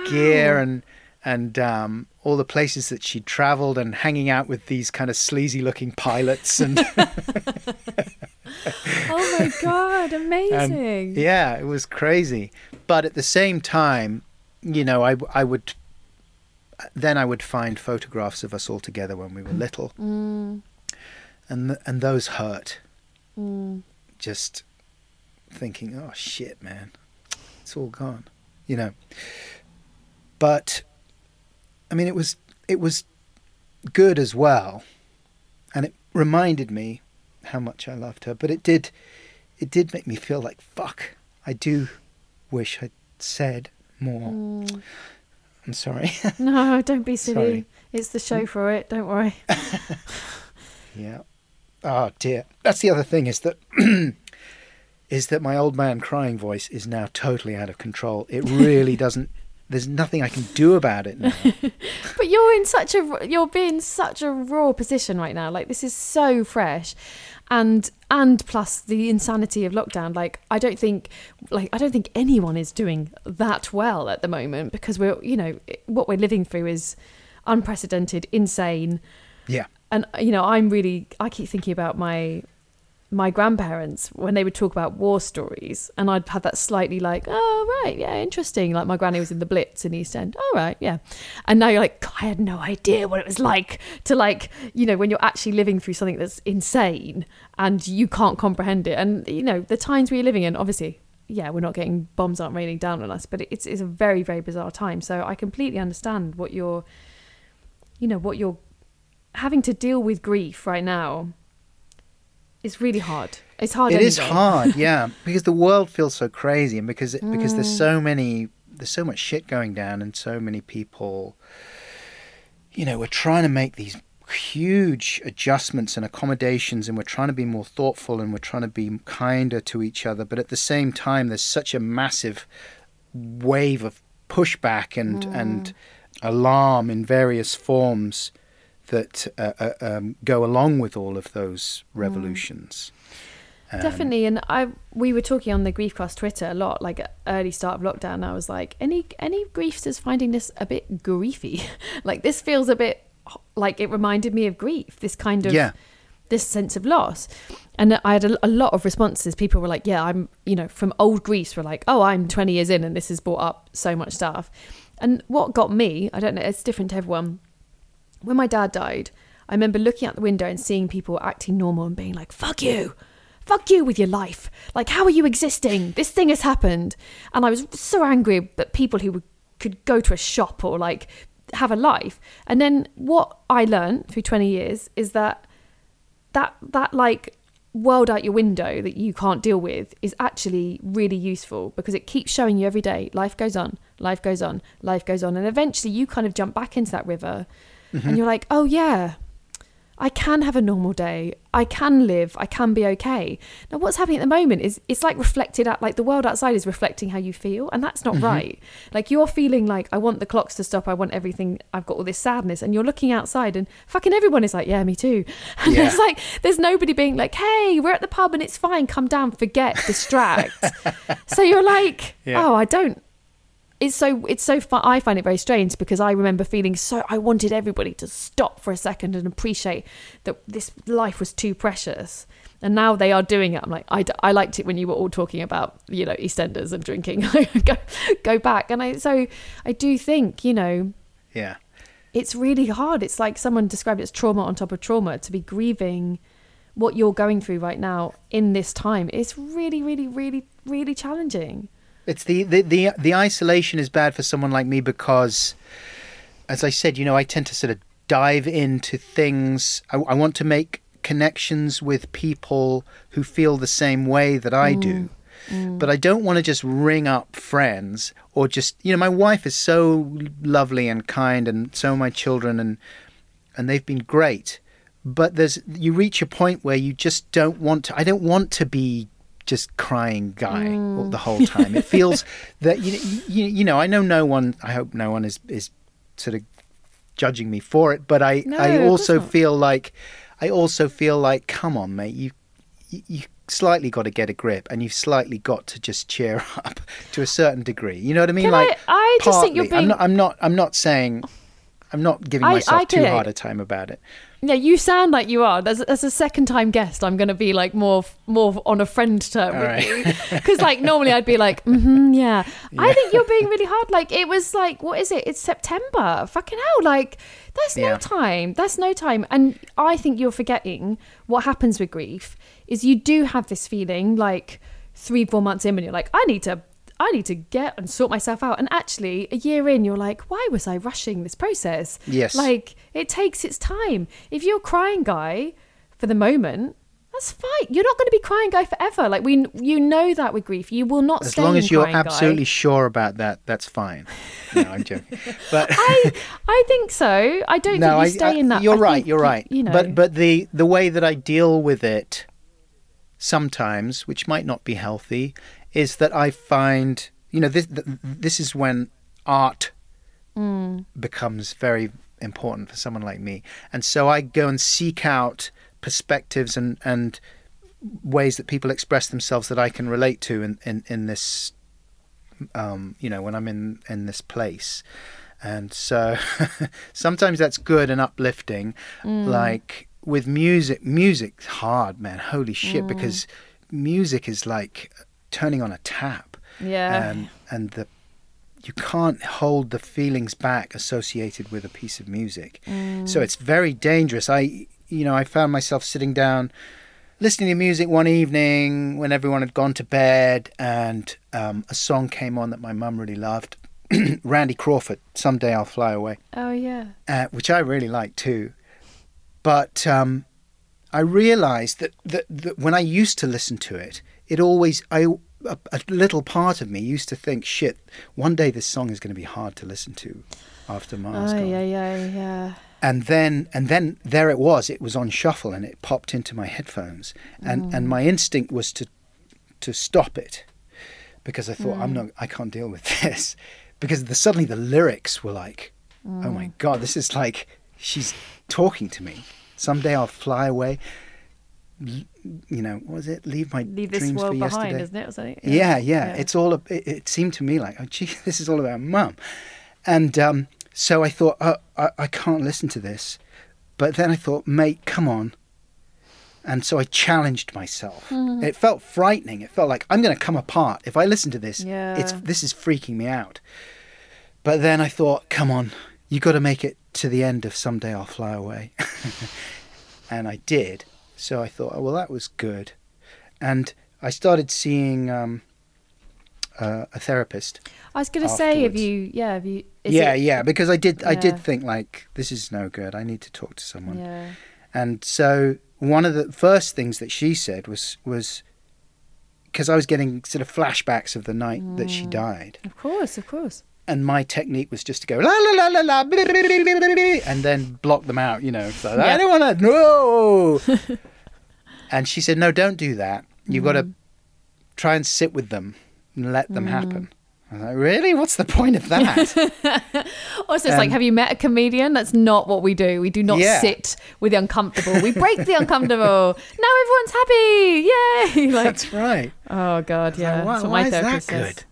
S3: gear and and um, all the places that she'd travelled and hanging out with these kind of sleazy-looking pilots and,
S1: oh my god,
S3: and
S1: amazing.
S3: yeah, it was crazy. But at the same time, you know, I I would then I would find photographs of us all together when we were little,
S1: Mm,
S3: and th- and those hurt.
S1: Mm,
S3: Just thinking, oh shit, man, it's all gone, you know. But I mean, it was it was good as well, and it reminded me how much I loved her. But it did it did make me feel like fuck. I do wish I'd said more.
S1: mm.
S3: I'm sorry.
S1: No, don't be silly.
S3: Sorry.
S1: It's the show for it. Don't worry.
S3: Yeah. Oh dear. That's the other thing is that is that my old man crying voice is now totally out of control. It really doesn't. There's nothing I can do about it now.
S1: But you're in such a you're being such a raw position right now. Like this is so fresh, and and plus the insanity of lockdown. Like I don't think like I don't think anyone is doing that well at the moment because we're you know what we're living through is unprecedented, insane,
S3: Yeah.
S1: And you know I'm really I keep thinking about my my grandparents when they would talk about war stories and I'd have that slightly like oh right yeah interesting like my granny was in the Blitz in East End oh right yeah. And now you're like I had no idea what it was like to like you know when you're actually living through something that's insane and you can't comprehend it. And you know the times we're living in obviously yeah we're not getting bombs aren't raining down on us but it's, it's a very very bizarre time. So I completely understand what you're you know what you're having to deal with grief right now is really hard. It's hard.
S3: It is
S1: anyway.
S3: hard, yeah, because the world feels so crazy, and because it, because there's
S1: Mm.
S3: so many, there's so much shit going down, and so many people. You know, we're trying to make these huge adjustments and accommodations, and we're trying to be more thoughtful, and we're trying to be kinder to each other. But at the same time, there's such a massive wave of pushback and and alarm in various forms that uh, uh, um, go along with all of those revolutions. Um,
S1: Definitely, and I we were talking on the Griefcast Twitter a lot, like early start of lockdown. I was like, any any griefsters finding this a bit griefy? like this feels a bit like it reminded me of grief. This kind of
S3: Yeah.
S1: this sense of loss. And I had a, a lot of responses. People were like, "Yeah, I'm," you know, from old Greece were like, "Oh, I'm 20 years in, and this has brought up so much stuff." And what got me, I don't know, it's different to everyone. When my dad died, I remember looking out the window and seeing people acting normal and being like, "Fuck you." Fuck you with your life. Like, how are you existing? This thing has happened. And I was so angry that people who could go to a shop or like have a life. And then what I learned through 20 years is that that that like world out your window that you can't deal with is actually really useful because it keeps showing you every day life goes on life goes on life goes on and eventually you kind of jump back into that river and you're like oh yeah I can have a normal day. I can live. I can be okay. Now, what's happening at the moment is it's like reflected at like the world outside is reflecting how you feel, and that's not mm-hmm. right. Like you're feeling like I want the clocks to stop. I want everything. I've got all this sadness, and you're looking outside, and fucking everyone is like, yeah, me too. And
S3: Yeah.
S1: there's like there's nobody being like, hey, we're at the pub and it's fine. Come down, forget, distract. so you're like,
S3: Yeah.
S1: oh, I don't it's so it's so fun. I find it very strange because I remember feeling so I wanted everybody to stop for a second and appreciate that this life was too precious. And now they are doing it. I'm like, I, I liked it when you were all talking about, you know, EastEnders and drinking. go, go back. And I, so I do think, you know,
S3: Yeah.
S1: it's really hard. It's like someone described it as trauma on top of trauma to be grieving what you're going through right now in this time. It's really, really, really, really challenging.
S3: It's the, the, the, the isolation is bad for someone like me because, as I said, you know, I tend to sort of dive into things. I, I want to make connections with people who feel the same way that I do. Mm. Mm. But I don't want to just ring up friends or just, you know, my wife is so lovely and kind, and so are my children, and and they've been great. But there's you reach a point where you just don't want to. I don't want to be just crying guy all the whole mm. time. It feels that you, you you know. I know no one. I hope no one is is sort of judging me for it. But I
S1: No,
S3: I also feel like I also feel like come on, mate. You you, you slightly got to get a grip, and you've slightly got to just cheer up to a certain degree. You know what I mean?
S1: Can
S3: like
S1: I- I just think you're
S3: partly. I'm not. I'm not. I'm not saying. I'm not giving myself
S1: I
S3: too hard a time about it.
S1: Yeah, you sound like you are. As, as a second time guest, I'm going to be like more more on a friend term
S3: All
S1: with
S3: right.
S1: you. Because like normally I'd be like, mm-hmm, yeah. I think you're being really hard. Like it was like, what is it? It's September. Fucking hell! Like there's no
S3: Yeah.
S1: time. There's no time. And I think you're forgetting what happens with grief is you do have this feeling like three four months in when you're like, I need to. I need to get and sort myself out. And actually, a year in, you're like, why was I rushing this process?
S3: Yes.
S1: Like, it takes its time. If you're crying guy for the moment, that's fine. You're not going to be crying guy forever. Like we, you know that with grief, you will not
S3: As
S1: stay
S3: long
S1: as long
S3: as you're
S1: crying guy.
S3: absolutely sure about that, that's fine. No, I'm joking. But
S1: I, I think so. I don't
S3: no,
S1: think
S3: I,
S1: stay
S3: I-
S1: in that.
S3: You're
S1: I
S3: right.
S1: think
S3: You're right.
S1: You know,
S3: But but the the way that I deal with it sometimes, which might not be healthy, is that I find you know this this is when art
S1: Mm.
S3: becomes very important for someone like me, and so I go and seek out perspectives and and ways that people express themselves that I can relate to in in, in this um, you know when I'm in in this place. And so sometimes that's good and uplifting. Like with music, music's hard, man. Holy shit, because music is like turning on a tap.
S1: Yeah.
S3: And and the you can't hold the feelings back associated with a piece of music. So it's very dangerous. I you know, I found myself sitting down listening to music one evening when everyone had gone to bed and um, a song came on that my mum really loved. Randy Crawford, Someday I'll Fly Away,
S1: oh yeah.
S3: uh, which I really like too. But um, I realized that, that, that when I used to listen to it, it always, I, a, a little part of me used to think, shit, one day this song is going to be hard to listen to after Mars
S1: Oh yeah, yeah, yeah.
S3: and then and then there it was it was on shuffle and it popped into my headphones. And and my instinct was to to stop it because i thought i'm not i can't deal with this. Because the, suddenly the lyrics were like oh my god this is like she's talking to me. Someday i'll fly away you know what was it leave my
S1: Leave this
S3: dreams
S1: world
S3: for
S1: behind, isn't it? Something?
S3: yeah, yeah. It's all. a- It, it seemed to me like, oh, gee, this is all about mum, and um, so I thought, oh, I, I can't listen to this. But then I thought, mate, come on. And so I challenged myself.
S1: Hmm.
S3: It felt frightening. It felt like I'm going to come apart if I listen to this.
S1: Yeah.
S3: It's this is freaking me out. But then I thought, come on, you got to make it to the end of someday I'll fly away. and I did. So I thought, oh, well, that was good. And I started seeing um, uh, a therapist.
S1: I was gonna say, have you? Yeah, have you?
S3: yeah,
S1: it-
S3: yeah, because I did. I did think like this is no good. I need to talk to someone.
S1: Yeah.
S3: And so one of the first things that she said was was because I was getting sort of flashbacks of the night that
S1: Mm.
S3: she died,
S1: Of course, of course.
S3: And my technique was just to go la la la la la, and then block them out. You know, so I don't want to. No. and she said, no, don't do that. You've got
S1: Mm.
S3: to try and sit with them and let them happen. I was like, really? What's the point of that?
S1: Also, it's like,
S3: Um,
S1: have you met a comedian? That's not what we do. We do not
S3: Yeah.
S1: sit with the uncomfortable. We break the uncomfortable. Now everyone's happy. Yay! Like,
S3: That's right.
S1: oh god, yeah.
S3: Like, why,
S1: That's what
S3: why
S1: my
S3: is that
S1: therapist says.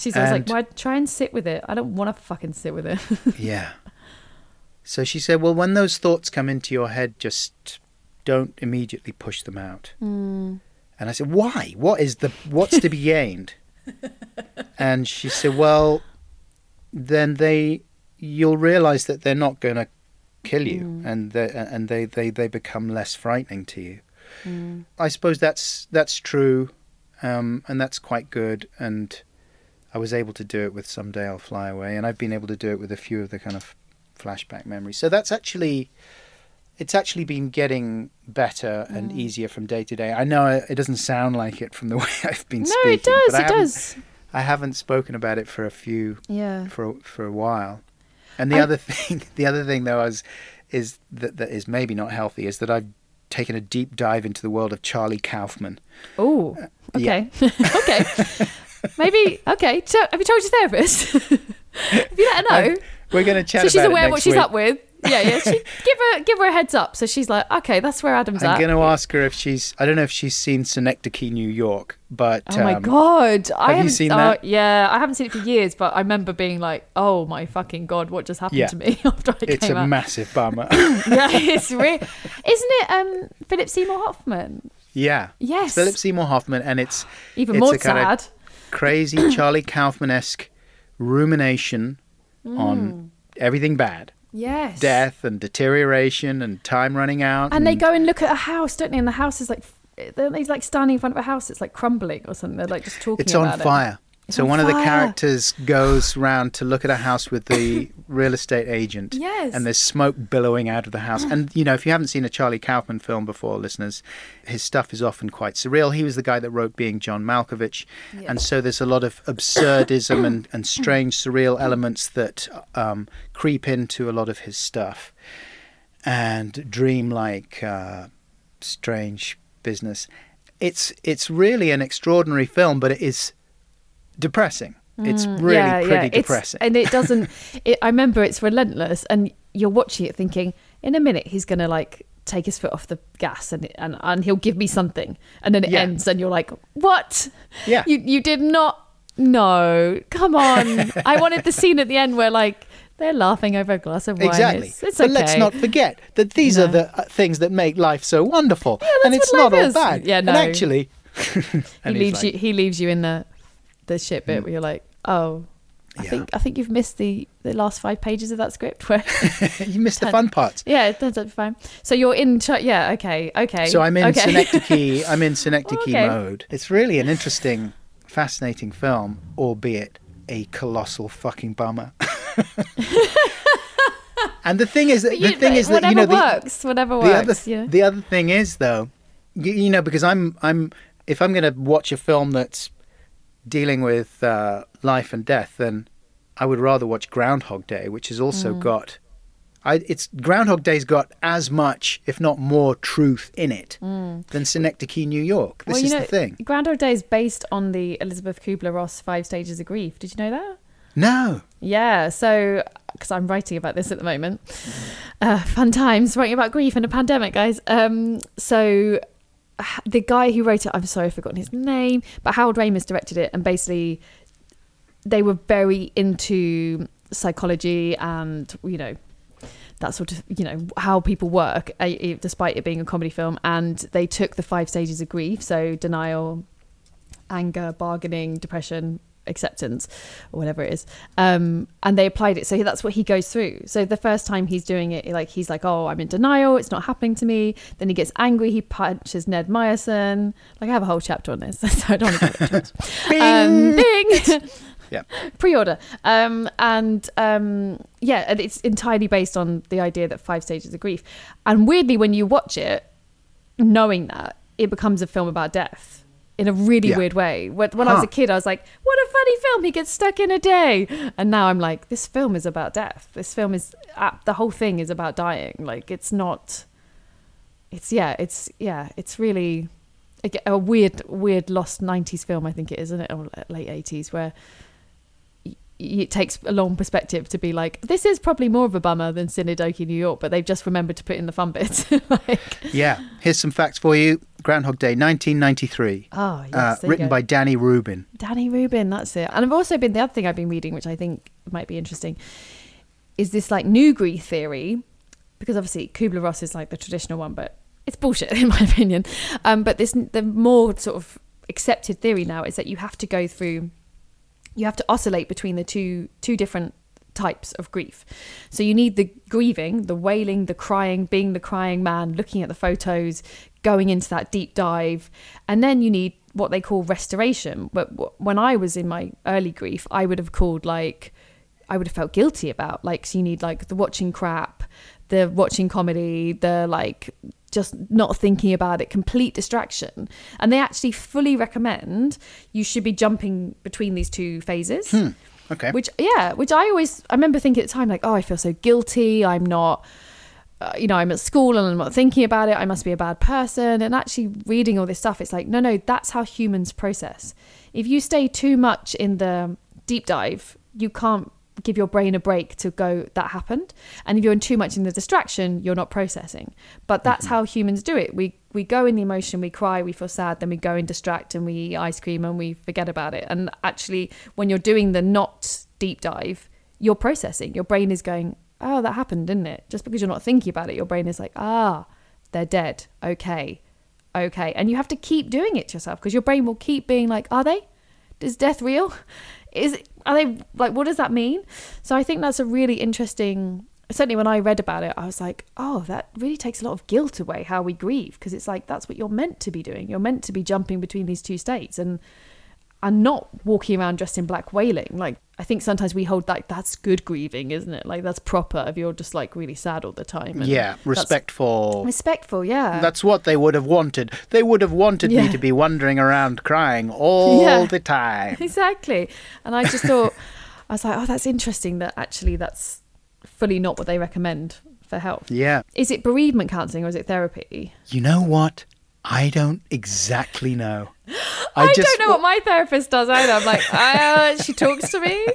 S1: She's always like, why try and sit with it? I don't want to fucking sit with it.
S3: Yeah. So she said, well, when those thoughts come into your head, just don't immediately push them out.
S1: Hmm.
S3: And I said, why? What is the what's to be gained? and she said, well, then they you'll realize that they're not going to kill you,
S1: Hmm.
S3: and they, and they, they they become less frightening to you.
S1: Hmm.
S3: I suppose that's that's true, um, and that's quite good. And I was able to do it with "Someday I'll Fly Away," and I've been able to do it with a few of the kind of flashback memories. So that's actually, it's actually been getting better and
S1: Mm.
S3: easier from day to day. I know it doesn't sound like it from the way I've been
S1: no,
S3: speaking.
S1: No, it does. It does.
S3: I haven't spoken about it for a few
S1: Yeah.
S3: for a- for a while. And the
S1: I-
S3: other thing, the other thing though, is is that that is maybe not healthy is that I've taken a deep dive into the world of Charlie Kaufman.
S1: Oh,
S3: Uh, yeah.
S1: okay. Maybe, okay. So, have you told your therapist? have you let her know?
S3: And we're going to chat.
S1: so she's aware what she's
S3: week.
S1: up with. Yeah, yeah. She give her give her a heads up. So she's like, okay, that's where Adam's
S3: I'm
S1: at.
S3: going to ask her if she's. I don't know if she's seen Synecdoche, New York, but
S1: Oh my
S3: um,
S1: god! I
S3: have you seen
S1: oh,
S3: that?
S1: Yeah, I haven't seen it for years, but I remember being like, "Oh my fucking god, what just happened
S3: Yeah.
S1: to me?" After I
S3: it's
S1: came
S3: a
S1: out.
S3: massive bummer.
S1: yeah, it's real. Isn't it? Um, Philip Seymour Hoffman.
S3: yeah.
S1: Yes.
S3: Philip Seymour Hoffman, and it's
S1: Even
S3: it's
S1: more
S3: a kind
S1: sad.
S3: of crazy Charlie Kaufman esque rumination on everything bad,
S1: Mm. Yes.
S3: death and deterioration and time running out.
S1: And they go and look at a house, don't they? And the house is like, they're like standing in front of a house. It's like crumbling or something. They're like just talking.
S3: It's on
S1: about it.
S3: Fire. So
S1: on
S3: one of the characters goes round to look at a house with the real estate agent.
S1: Yes.
S3: And there's smoke billowing out of the house. And you know, if you haven't seen a Charlie Kaufman film before, listeners, his stuff is often quite surreal. He was the guy that wrote Being John Malkovich. And so there's a lot of absurdism and, and strange surreal elements that um, creep into a lot of his stuff. And dreamlike uh, strange business. It's it's really an extraordinary film, but it is depressing. It's really
S1: Mm, yeah,
S3: pretty
S1: yeah. It's-
S3: depressing.
S1: and it doesn't. It, I remember it's relentless, and you're watching it thinking, in a minute he's gonna like take his foot off the gas, and and and he'll give me something, and then it
S3: Yeah.
S1: ends, and you're like, what?
S3: Yeah.
S1: You you did not. No, come on. I wanted the scene at the end where like they're laughing over a glass of wine.
S3: exactly.
S1: It's, it's
S3: but
S1: okay.
S3: let's not forget that these are the uh, things that make life so wonderful, and
S1: that's
S3: it's
S1: what
S3: not
S1: life
S3: all
S1: is.
S3: bad.
S1: Yeah, no.
S3: And actually,
S1: he
S3: and he's
S1: leaves
S3: like,
S1: you. He leaves you in the the shit bit hmm. where you're like, oh. I
S3: Yeah.
S1: think I think you've missed the, the last five pages of that script where
S3: you missed the fun part.
S1: Yeah, it turns out fine. So you're in. Ch- yeah. Okay. Okay.
S3: So I'm in
S1: okay.
S3: synecdoche. I'm in synecdoche
S1: Okay.
S3: mode. It's really an interesting, fascinating film, albeit a colossal fucking bummer. and the thing is that
S1: But
S3: the thing is that you know the,
S1: works. Whatever
S3: the other
S1: yeah.
S3: the other thing is though, you, you know, because I'm I'm if I'm going to watch a film that's dealing with uh, life and death, then I would rather watch Groundhog Day, which has also
S1: Mm.
S3: got. I, it's Groundhog Day's got as much, if not more, truth in it than Synecdoche, New York. This
S1: Mm. well, you
S3: is
S1: know,
S3: the thing.
S1: Groundhog Day is based on the Elisabeth Kubler-Ross Five Stages of Grief. Did you know that?
S3: No,
S1: Yeah. So, because I'm writing about this at the moment, uh, fun times writing about grief and a pandemic, guys. Um, so the guy who wrote it, I'm sorry, I've forgotten his name, but Harold Ramis directed it, and basically they were very into psychology and you know that sort of you know how people work uh, despite it being a comedy film and they took the five stages of grief so denial anger bargaining depression acceptance or whatever it is. Um and they applied it. So that's what he goes through. So the first time he's doing it like he's like oh i'm in denial. It's not happening to me. Then he gets angry. He punches Ned Ryerson like i have a whole chapter on this. So i don't want to it. Um, bing!
S3: Yeah.
S1: pre-order. Um and um yeah and it's entirely based on the idea that five stages of grief. And weirdly when you watch it knowing that it becomes a film about death in a really
S3: Yeah.
S1: weird way when, when i was a kid i was like what a funny film he gets stuck in a day and now i'm like this film is about death this film is uh, the whole thing is about dying like it's not it's yeah it's yeah it's really a, a weird weird lost 90s film i think it is isn't it or late 80s where y- it takes a long perspective to be like this is probably more of a bummer than Synecdoche, New York, but they've just remembered to put in the fun bits. like,
S3: yeah. Here's some facts for you. Groundhog Day, 1993.
S1: oh yes,
S3: uh, written by Danny Rubin.
S1: Danny Rubin. That's it. And I've also been the other thing I've been reading, which I think might be interesting, is this like new grief theory, because obviously Kubler Ross is like the traditional one, but it's bullshit in my opinion. Um, but this the more sort of accepted theory now is that you have to go through, you have to oscillate between the two two different types of grief. So you need the grieving, the wailing, the crying, being the crying man, looking at the photos, going into that deep dive, and then you need what they call restoration. But when I was in my early grief, I would have called like I would have felt guilty about. Like, so you need like the watching crap, the watching comedy, the like just not thinking about it, complete distraction. And they actually fully recommend you should be jumping between these two phases. Hmm.
S3: Okay.
S1: Which, yeah, which I always, I remember thinking at the time, like, oh, I feel so guilty. I'm not, uh, you know, I'm at school and I'm not thinking about it. I must be a bad person. And actually reading all this stuff, it's like, no, no, that's how humans process. If you stay too much in the deep dive, you can't give your brain a break to go that happened. And if you're in too much in the distraction you're not processing. But that's how humans do it. We we go in the emotion we cry we feel sad then we go and distract and we eat ice cream and we forget about it. And actually when you're doing the not deep dive you're processing. Your brain is going oh that happened didn't it? Just because you're not thinking about it your brain is like ah they're dead. Okay. Okay. And you have to keep doing it to yourself because your brain will keep being like are they? Is death real? Is are they like what does that mean? So i think that's a really interesting certainly when i read about it i was like oh that really takes a lot of guilt away how we grieve because it's like that's what you're meant to be doing. You're meant to be jumping between these two states. And and not walking around dressed in black wailing like i think sometimes we hold like that's good grieving isn't it like that's proper if you're just like really sad all the time and
S3: yeah, respectful.
S1: respectful yeah
S3: That's what they would have wanted. They would have wanted me to be wandering around crying all
S1: Yeah.
S3: the time.
S1: exactly. And I just thought, I was like, oh, that's interesting that actually that's fully not what they recommend for health.
S3: Yeah.
S1: Is it bereavement counselling or is it therapy?
S3: You know what? I don't exactly know.
S1: I, don't know what my therapist does either. I'm like, uh, she talks to me.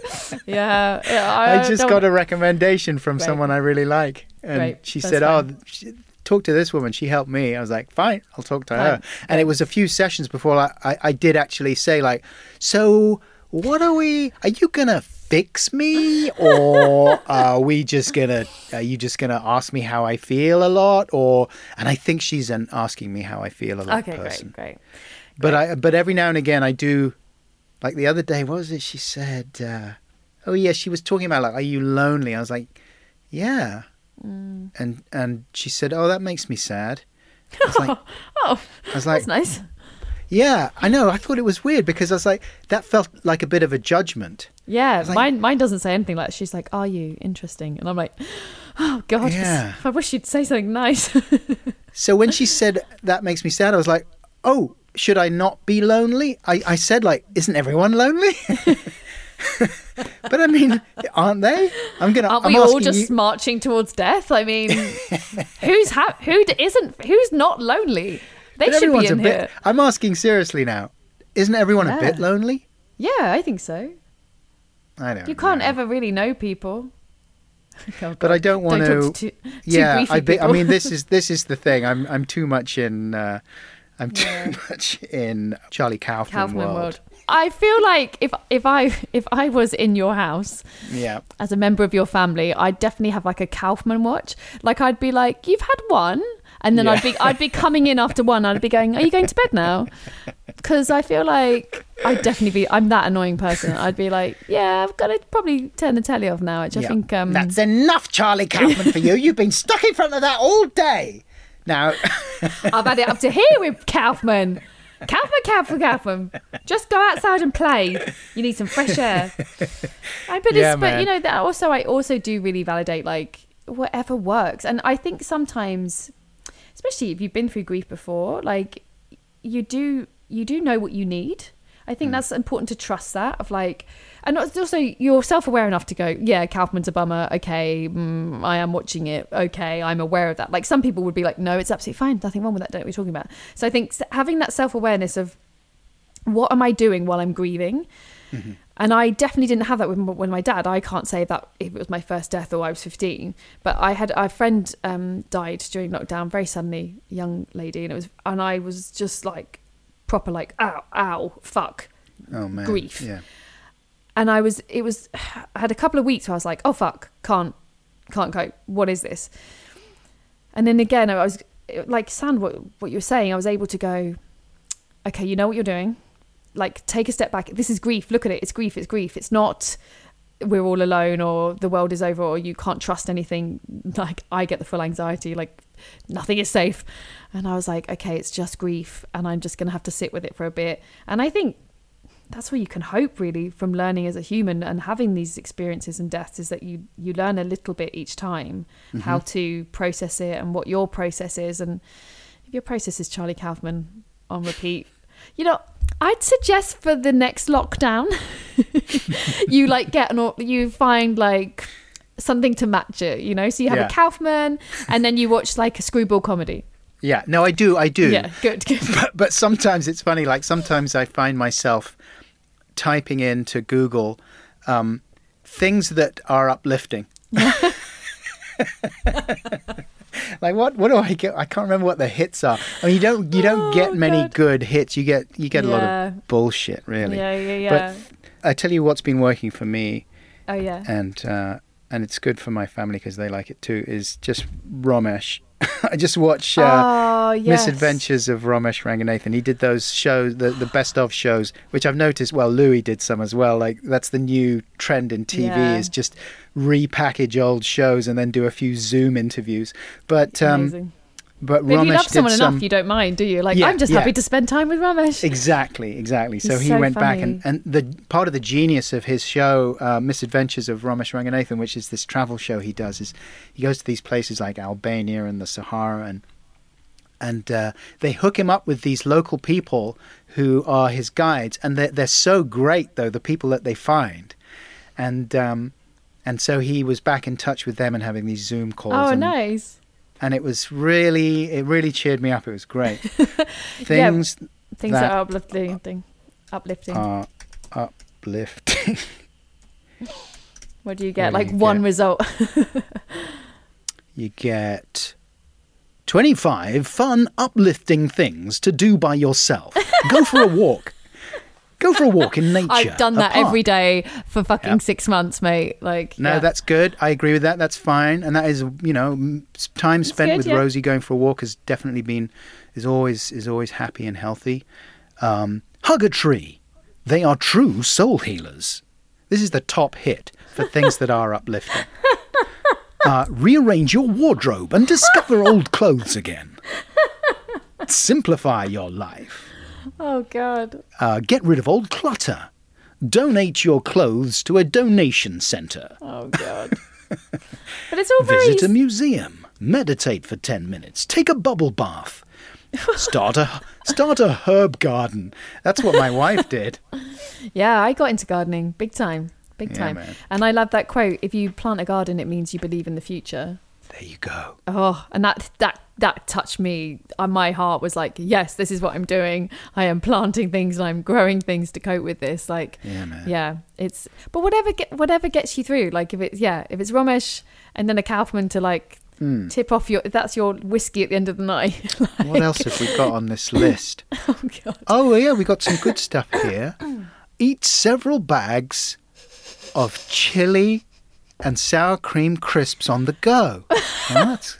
S1: Yeah. yeah
S3: I just got a recommendation from
S1: Great.
S3: someone I really like, and
S1: Great.
S3: she
S1: That's
S3: said,
S1: fine.
S3: "Oh, she, talk to this woman. She helped me." I was like, "Fine, I'll talk to her."
S1: Fine.
S3: And it was a few sessions before I, I, I did actually say, like, "So, what are we? Are you gonna fix me, or are we just gonna? Are you just gonna ask me how I feel a lot, or?" And I think she's an asking me how I feel a lot
S1: Okay,
S3: person.
S1: great, great.
S3: But I but every now and again I do like the other day, what was it she said? Uh, oh yeah, she was talking about like, are you lonely? I was like, Yeah.
S1: Mm.
S3: And and she said, Oh, that makes me sad. I was like
S1: Oh,
S3: I was like
S1: that's nice.
S3: Yeah, I know. I thought it was weird because I was like that felt like a bit of a judgment.
S1: Yeah,
S3: like-
S1: mine mine doesn't say anything like that. She's like, "Are you interesting?" And I'm like, "Oh God,
S3: Yeah.
S1: I wish you'd say something nice."
S3: So when she said that makes me sad, I was like, Oh, should I not be lonely? I, I said like, isn't everyone lonely? but I mean, aren't they? I'm gonna.
S1: Aren't
S3: I'm
S1: we all just
S3: you-
S1: marching towards death? I mean, who's ha- who isn't who's not lonely? They
S3: But
S1: should be in
S3: a bit.
S1: here.
S3: I'm asking seriously now. Isn't everyone a bit lonely?
S1: Yeah, I think so.
S3: I don't.
S1: You can't
S3: know.
S1: ever really know people. Oh,
S3: But I don't want
S1: Don't
S3: to
S1: too- too
S3: yeah, I, be, I mean, this is this is the thing. I'm I'm too much in. Uh, I'm too
S1: Yeah.
S3: much in Charlie Kaufman,
S1: Kaufman
S3: world.
S1: world. I feel like if if I if I was in your house
S3: Yeah.
S1: as a member of your family, I'd definitely have like a Kaufman watch. Like I'd be like, "You've had one," and then I'd be I'd be coming in after one. I'd be going, "Are you going to bed now?" Because I feel like I'd definitely be. I'm that annoying person. I'd be like, "Yeah, I've got to probably turn the telly off now." Which I
S3: yeah.
S1: think um,
S3: That's enough, Charlie Kaufman, for you. You've been stuck in front of that all day. Now,
S1: I've had it up to here with Kaufman. Kaufman, Kaufman, Kaufman. Just go outside and play. You need some fresh air. I, but,
S3: Yeah,
S1: but you know, that also I also do really validate like whatever works, and I think sometimes, especially if you've been through grief before, like you do you do know what you need. I think that's important to trust that of like, and also you're self aware enough to go, yeah, Kaufman's a bummer. Okay, mm, I am watching it. Okay, I'm aware of that. Like some people would be like, no, it's absolutely fine. Nothing wrong with that. Don't you're talking about. So I think having that self awareness of what am I doing while I'm grieving. And I definitely didn't have that with m- with my dad. I can't say that if it was my first death or I was 15, but I had a friend um, died during lockdown very suddenly, young lady, and it was, and I was just like proper like ow, ow, fuck,
S3: oh man,
S1: Grief.
S3: Yeah.
S1: and I was it was I had a couple of weeks where I was like, oh fuck, can't can't cope. What is this? And then again, I was like Sand, what what you were saying. I was able to go, okay, you know what you're doing. Like take a step back. This is grief. Look at it. It's grief. It's grief. It's not we're all alone or the world is over or you can't trust anything. Like I get the full anxiety. Like nothing is safe. And I was like, okay, it's just grief, and I'm just gonna have to sit with it for a bit. And I think that's where you can hope really from learning as a human and having these experiences and deaths is that you you learn a little bit each time mm-hmm. how to process it and what your process is and if your process is Charlie Kaufman on repeat you know I'd suggest for the next lockdown you like get an you find like something to match it you know so you have
S3: Yeah.
S1: a Kaufman and then you watch like a screwball comedy
S3: Yeah. No, I do. I do.
S1: yeah good good
S3: but, but sometimes it's funny. Like sometimes I find myself typing into Google um, things that are uplifting. like what? What do I get? I can't remember what the hits are. I mean, you don't you don't
S1: Oh,
S3: get many
S1: God.
S3: good hits. You get you get a lot of bullshit, really.
S1: Yeah, yeah, yeah.
S3: But I tell you what's been working for me,
S1: oh yeah.
S3: and uh, and it's good for my family because they like it too. Is just Romesh. I just watch. Uh,
S1: oh yes.
S3: Misadventures of Romesh Ranganathan. He did those shows, the, the best of shows, which I've noticed. Well, Louis did some as well. Like that's the new trend in TV
S1: Yeah.
S3: is just repackage old shows and then do a few Zoom interviews. But um, But
S1: But if you love someone
S3: did
S1: enough, you don't mind, do you? Like,
S3: Yeah,
S1: I'm just
S3: yeah.
S1: happy to spend time with Romesh.
S3: Exactly, exactly. So
S1: He's
S3: he
S1: so
S3: went back and, and the part of the genius of his show, uh, Misadventures of Romesh Ranganathan, which is this travel show he does, is he goes to these places like Albania and the Sahara and and uh, they hook him up with these local people who are his guides, and they're, they're so great though the people that they find, and um, and so he was back in touch with them and having these Zoom calls.
S1: oh,
S3: and,
S1: nice.
S3: And it was really, it really cheered me up. It was great. Things
S1: Things
S3: that
S1: that, are uplifting. Thing. Uplifting.
S3: are uplifting.
S1: what do you get?
S3: do
S1: Like
S3: you
S1: one
S3: get?
S1: result.
S3: you get 25 fun, uplifting things to do by yourself. Go for a walk. Go for a walk in nature.
S1: I've done that every day for fucking
S3: Yep.
S1: six months, mate. Like,
S3: No,
S1: yeah.
S3: that's good. I agree with that. That's fine. And that is, you know, time spent
S1: good,
S3: with
S1: yeah.
S3: Rosie going for a walk has definitely been, is always, is always happy and healthy. Um, hug a tree. They are true soul healers. This is the top hit for things that are uplifting. Uh, rearrange your wardrobe and discover old clothes again. Simplify your life.
S1: Oh god.
S3: Uh, get rid of old clutter. Donate your clothes to a donation centre.
S1: Oh god. but it's all very.
S3: Visit a museum. Meditate for 10 minutes. Take a bubble bath. Start a start a herb garden. That's what my wife did.
S1: Yeah, I got into gardening big time, big time.
S3: man.
S1: And I love that quote: "If you plant a garden, it means you believe in the future."
S3: There you go.
S1: Oh, and that that that touched me. And my heart was like, "Yes, this is what I'm doing. I am planting things and I'm growing things to cope with this." Like,
S3: Yeah, man.
S1: yeah, it's. But whatever get, whatever gets you through. Like, if it's yeah, if it's Romesh and then a Kaufman to like
S3: Hmm.
S1: tip off your that's your whiskey at the end of the night. Like,
S3: What else have we got on this list?
S1: Oh god.
S3: Oh, yeah, we got some good stuff here. Eat several bags of chili and sour cream crisps on the go. That's,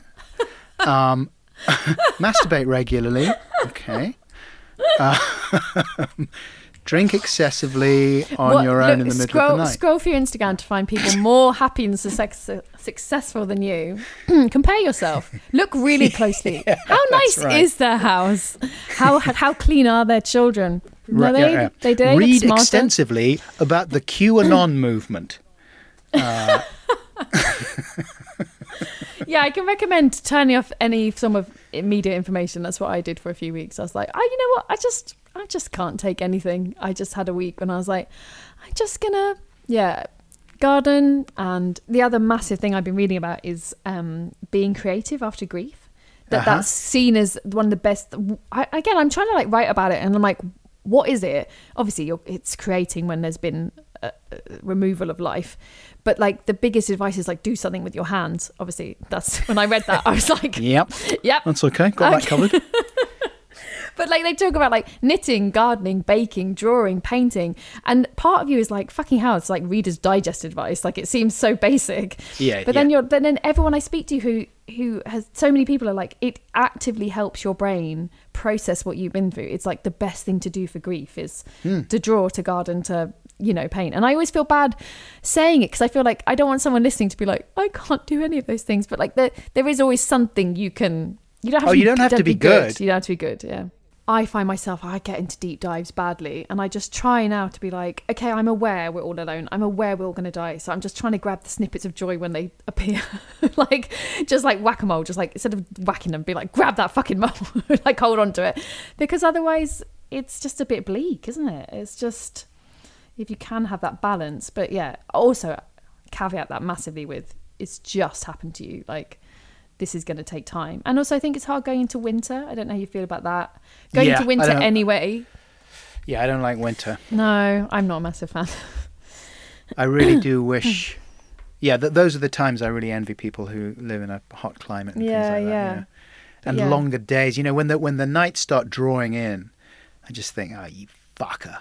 S3: um, masturbate regularly. Okay. Uh, drink excessively on
S1: What-
S3: your own
S1: look,
S3: in the middle
S1: scroll,
S3: of the night.
S1: Scroll through Instagram to find people more happy and success, successful than you. Compare yourself. Look really closely. how nice
S3: right.
S1: is their house? How how clean are their children? No,
S3: Right,
S1: they,
S3: yeah, yeah.
S1: they, they
S3: Read extensively about the QAnon movement.
S1: Yeah, I can recommend turning off any form of media information. That's what I did for a few weeks. I was like, oh, you know what? I just I just can't take anything. I just had a week when I was like, I'm just gonna yeah garden. And the other massive thing I've been reading about is um, being creative after grief. That
S3: Uh-huh.
S1: that's seen as one of the best. I, again, I'm trying to like write about it, and I'm like, what is it? Obviously, you're, it's creating when there's been a removal of life, but like the biggest advice is like do something with your hands. Obviously, that's when I read that, I was like,
S3: Yep.
S1: yep.
S3: That's okay. Got that covered.
S1: But like they talk about like knitting, gardening, baking, drawing, painting, and part of you is like fucking hell. It's like Reader's Digest advice. Like it seems so basic.
S3: Yeah,
S1: But then
S3: yeah.
S1: you're then, then everyone I speak to who who has so many people are like it actively helps your brain process what you've been through. It's like the best thing to do for grief is
S3: Hmm.
S1: to draw, to garden, to you know paint. And I always feel bad saying it because I feel like I don't want someone listening to be like I can't do any of those things. But like there there is always something you can. You don't have
S3: Oh,
S1: to
S3: you
S1: be,
S3: don't have to be good.
S1: You don't have to be good. Yeah. I find myself, I get into deep dives badly, and I just try now to be like, okay, I'm aware we're all alone. I'm aware we're all going to die. So I'm just trying to grab the snippets of joy when they appear. like, just like whack a mole, just like instead of whacking them, be like, grab that fucking mole, like hold on to it. Because otherwise, it's just a bit bleak, isn't it? It's just, if you can have that balance. But yeah, also caveat that massively with it's just happened to you. Like, this is going to take time. And also, I think it's hard going into winter. I don't know how you feel about that. Going
S3: Yeah,
S1: into winter anyway.
S3: Yeah, I don't like winter.
S1: No, I'm not a massive fan.
S3: I really do wish. Yeah, th- those are the times I really envy people who live in a hot climate and
S1: Yeah,
S3: things like
S1: yeah.
S3: that. You know? And
S1: Yeah.
S3: longer days. You know, when the when the nights start drawing in, I just think, oh, you fucker.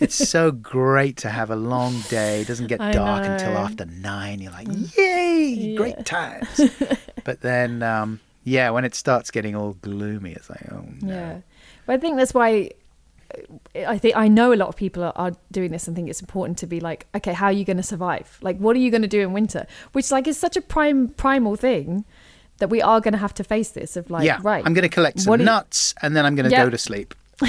S3: it's so great to have a long day. It doesn't get
S1: I
S3: dark until
S1: know. Mm.
S3: after nine. You're like, yay, great times. but then, um, yeah, when it starts getting all gloomy, it's like, oh no.
S1: Yeah, but I think that's why uh, I think I know a lot of people are, are doing this and think it's important to be like, okay, how are you going to survive? Like, what are you going to do in winter? Which like is such a prime primal thing that we are going to have to face this of like,
S3: yeah,
S1: right,
S3: I'm going to collect some
S1: do you-
S3: nuts and then I'm going to
S1: Yeah.
S3: go to sleep.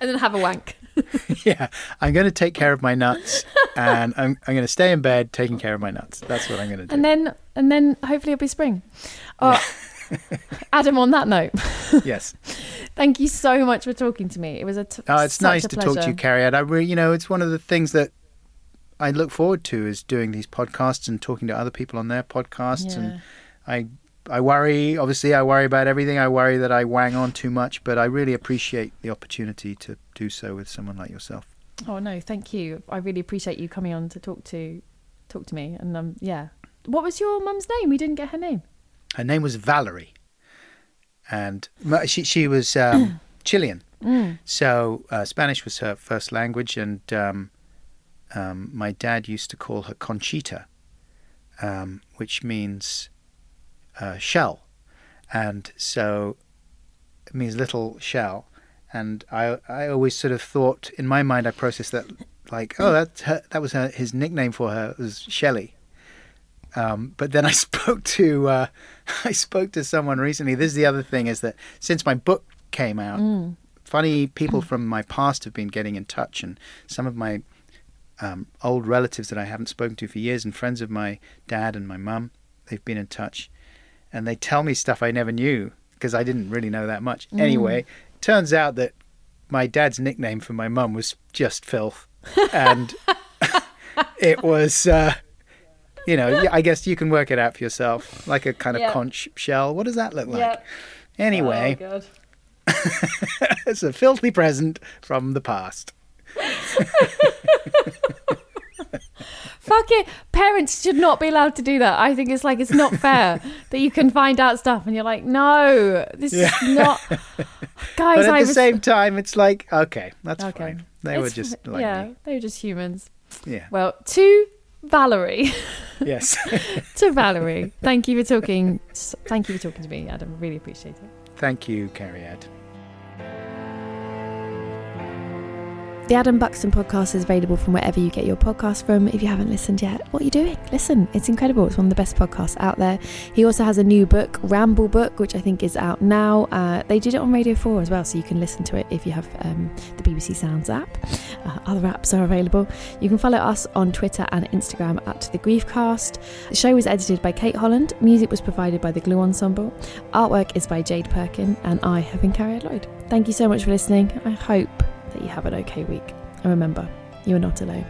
S1: and then have a wank.
S3: yeah, I'm going to take care of my nuts and I'm, I'm going to stay in bed taking care of my nuts. That's what I'm going to do.
S1: and then and then hopefully it'll be spring. Oh, Adam, on that note,
S3: yes.
S1: thank you so much for talking to me. It was a t-
S3: Oh, it's
S1: such
S3: nice
S1: a
S3: to talk to
S1: pleasure.
S3: you, Cariad. I really, you know, it's one of the things that I look forward to is doing these podcasts and talking to other people on their podcasts.
S1: Yeah.
S3: And I, I worry. Obviously, I worry about everything. I worry that I wang on too much, but I really appreciate the opportunity to do so with someone like yourself.
S1: Oh no, thank you. I really appreciate you coming on to talk to talk to me. And um, yeah, what was your mum's name? We didn't get her name.
S3: Her name was Valerie, and she she was um, Chilean. So uh, Spanish was her first language, and um, um, my dad used to call her Conchita, um, which means uh, shell, and so it means little shell. And I I always sort of thought in my mind I processed that like oh that's her, that was her, his nickname for her was Shelley. Um, but then I spoke to uh, I spoke to someone recently. This is the other thing is that since my book came out, funny people from my past have been getting in touch, and some of my um, old relatives that I haven't spoken to for years, and friends of my dad and my mum, they've been in touch, and they tell me stuff I never knew because I didn't really know that much. Anyway, turns out that my dad's nickname for my mum was just filth, and it was. Uh, you know, I guess you can work it out for yourself, like a kind of
S1: Yeah.
S3: conch shell. What does that look like?
S1: Yep.
S3: Anyway,
S1: Oh,
S3: it's a filthy present from the past.
S1: Fuck it. Parents should not be allowed to do that. I think it's like it's not fair that you can find out stuff and you're like, no, this is not. Guys,
S3: But at
S1: I
S3: the
S1: was
S3: same time, it's like, okay, that's
S1: okay.
S3: fine. They were just like
S1: yeah,
S3: me.
S1: they were just humans.
S3: Yeah.
S1: Well, to Valerie,
S3: Yes.
S1: to Valerie, thank you for talking. Thank you for talking to me, Adam. Really appreciate it.
S3: Thank you, Cariad.
S1: The Adam Buxton podcast is available from wherever you get your podcast from. If you haven't listened yet, what are you doing? Listen, it's incredible. It's one of the best podcasts out there. He also has a new book, Ramble Book, which I think is out now. Uh, they did it on Radio 4 as well, so you can listen to it if you have um, the BBC Sounds app. Uh, other apps are available. You can follow us on Twitter and Instagram at The Griefcast. The show was edited by Kate Holland. Music was provided by The Glue Ensemble. Artwork is by Jade Perkin, and I have been Cariad Lloyd. Thank you so much for listening. I hope that you have an okay week. And remember, you are not alone.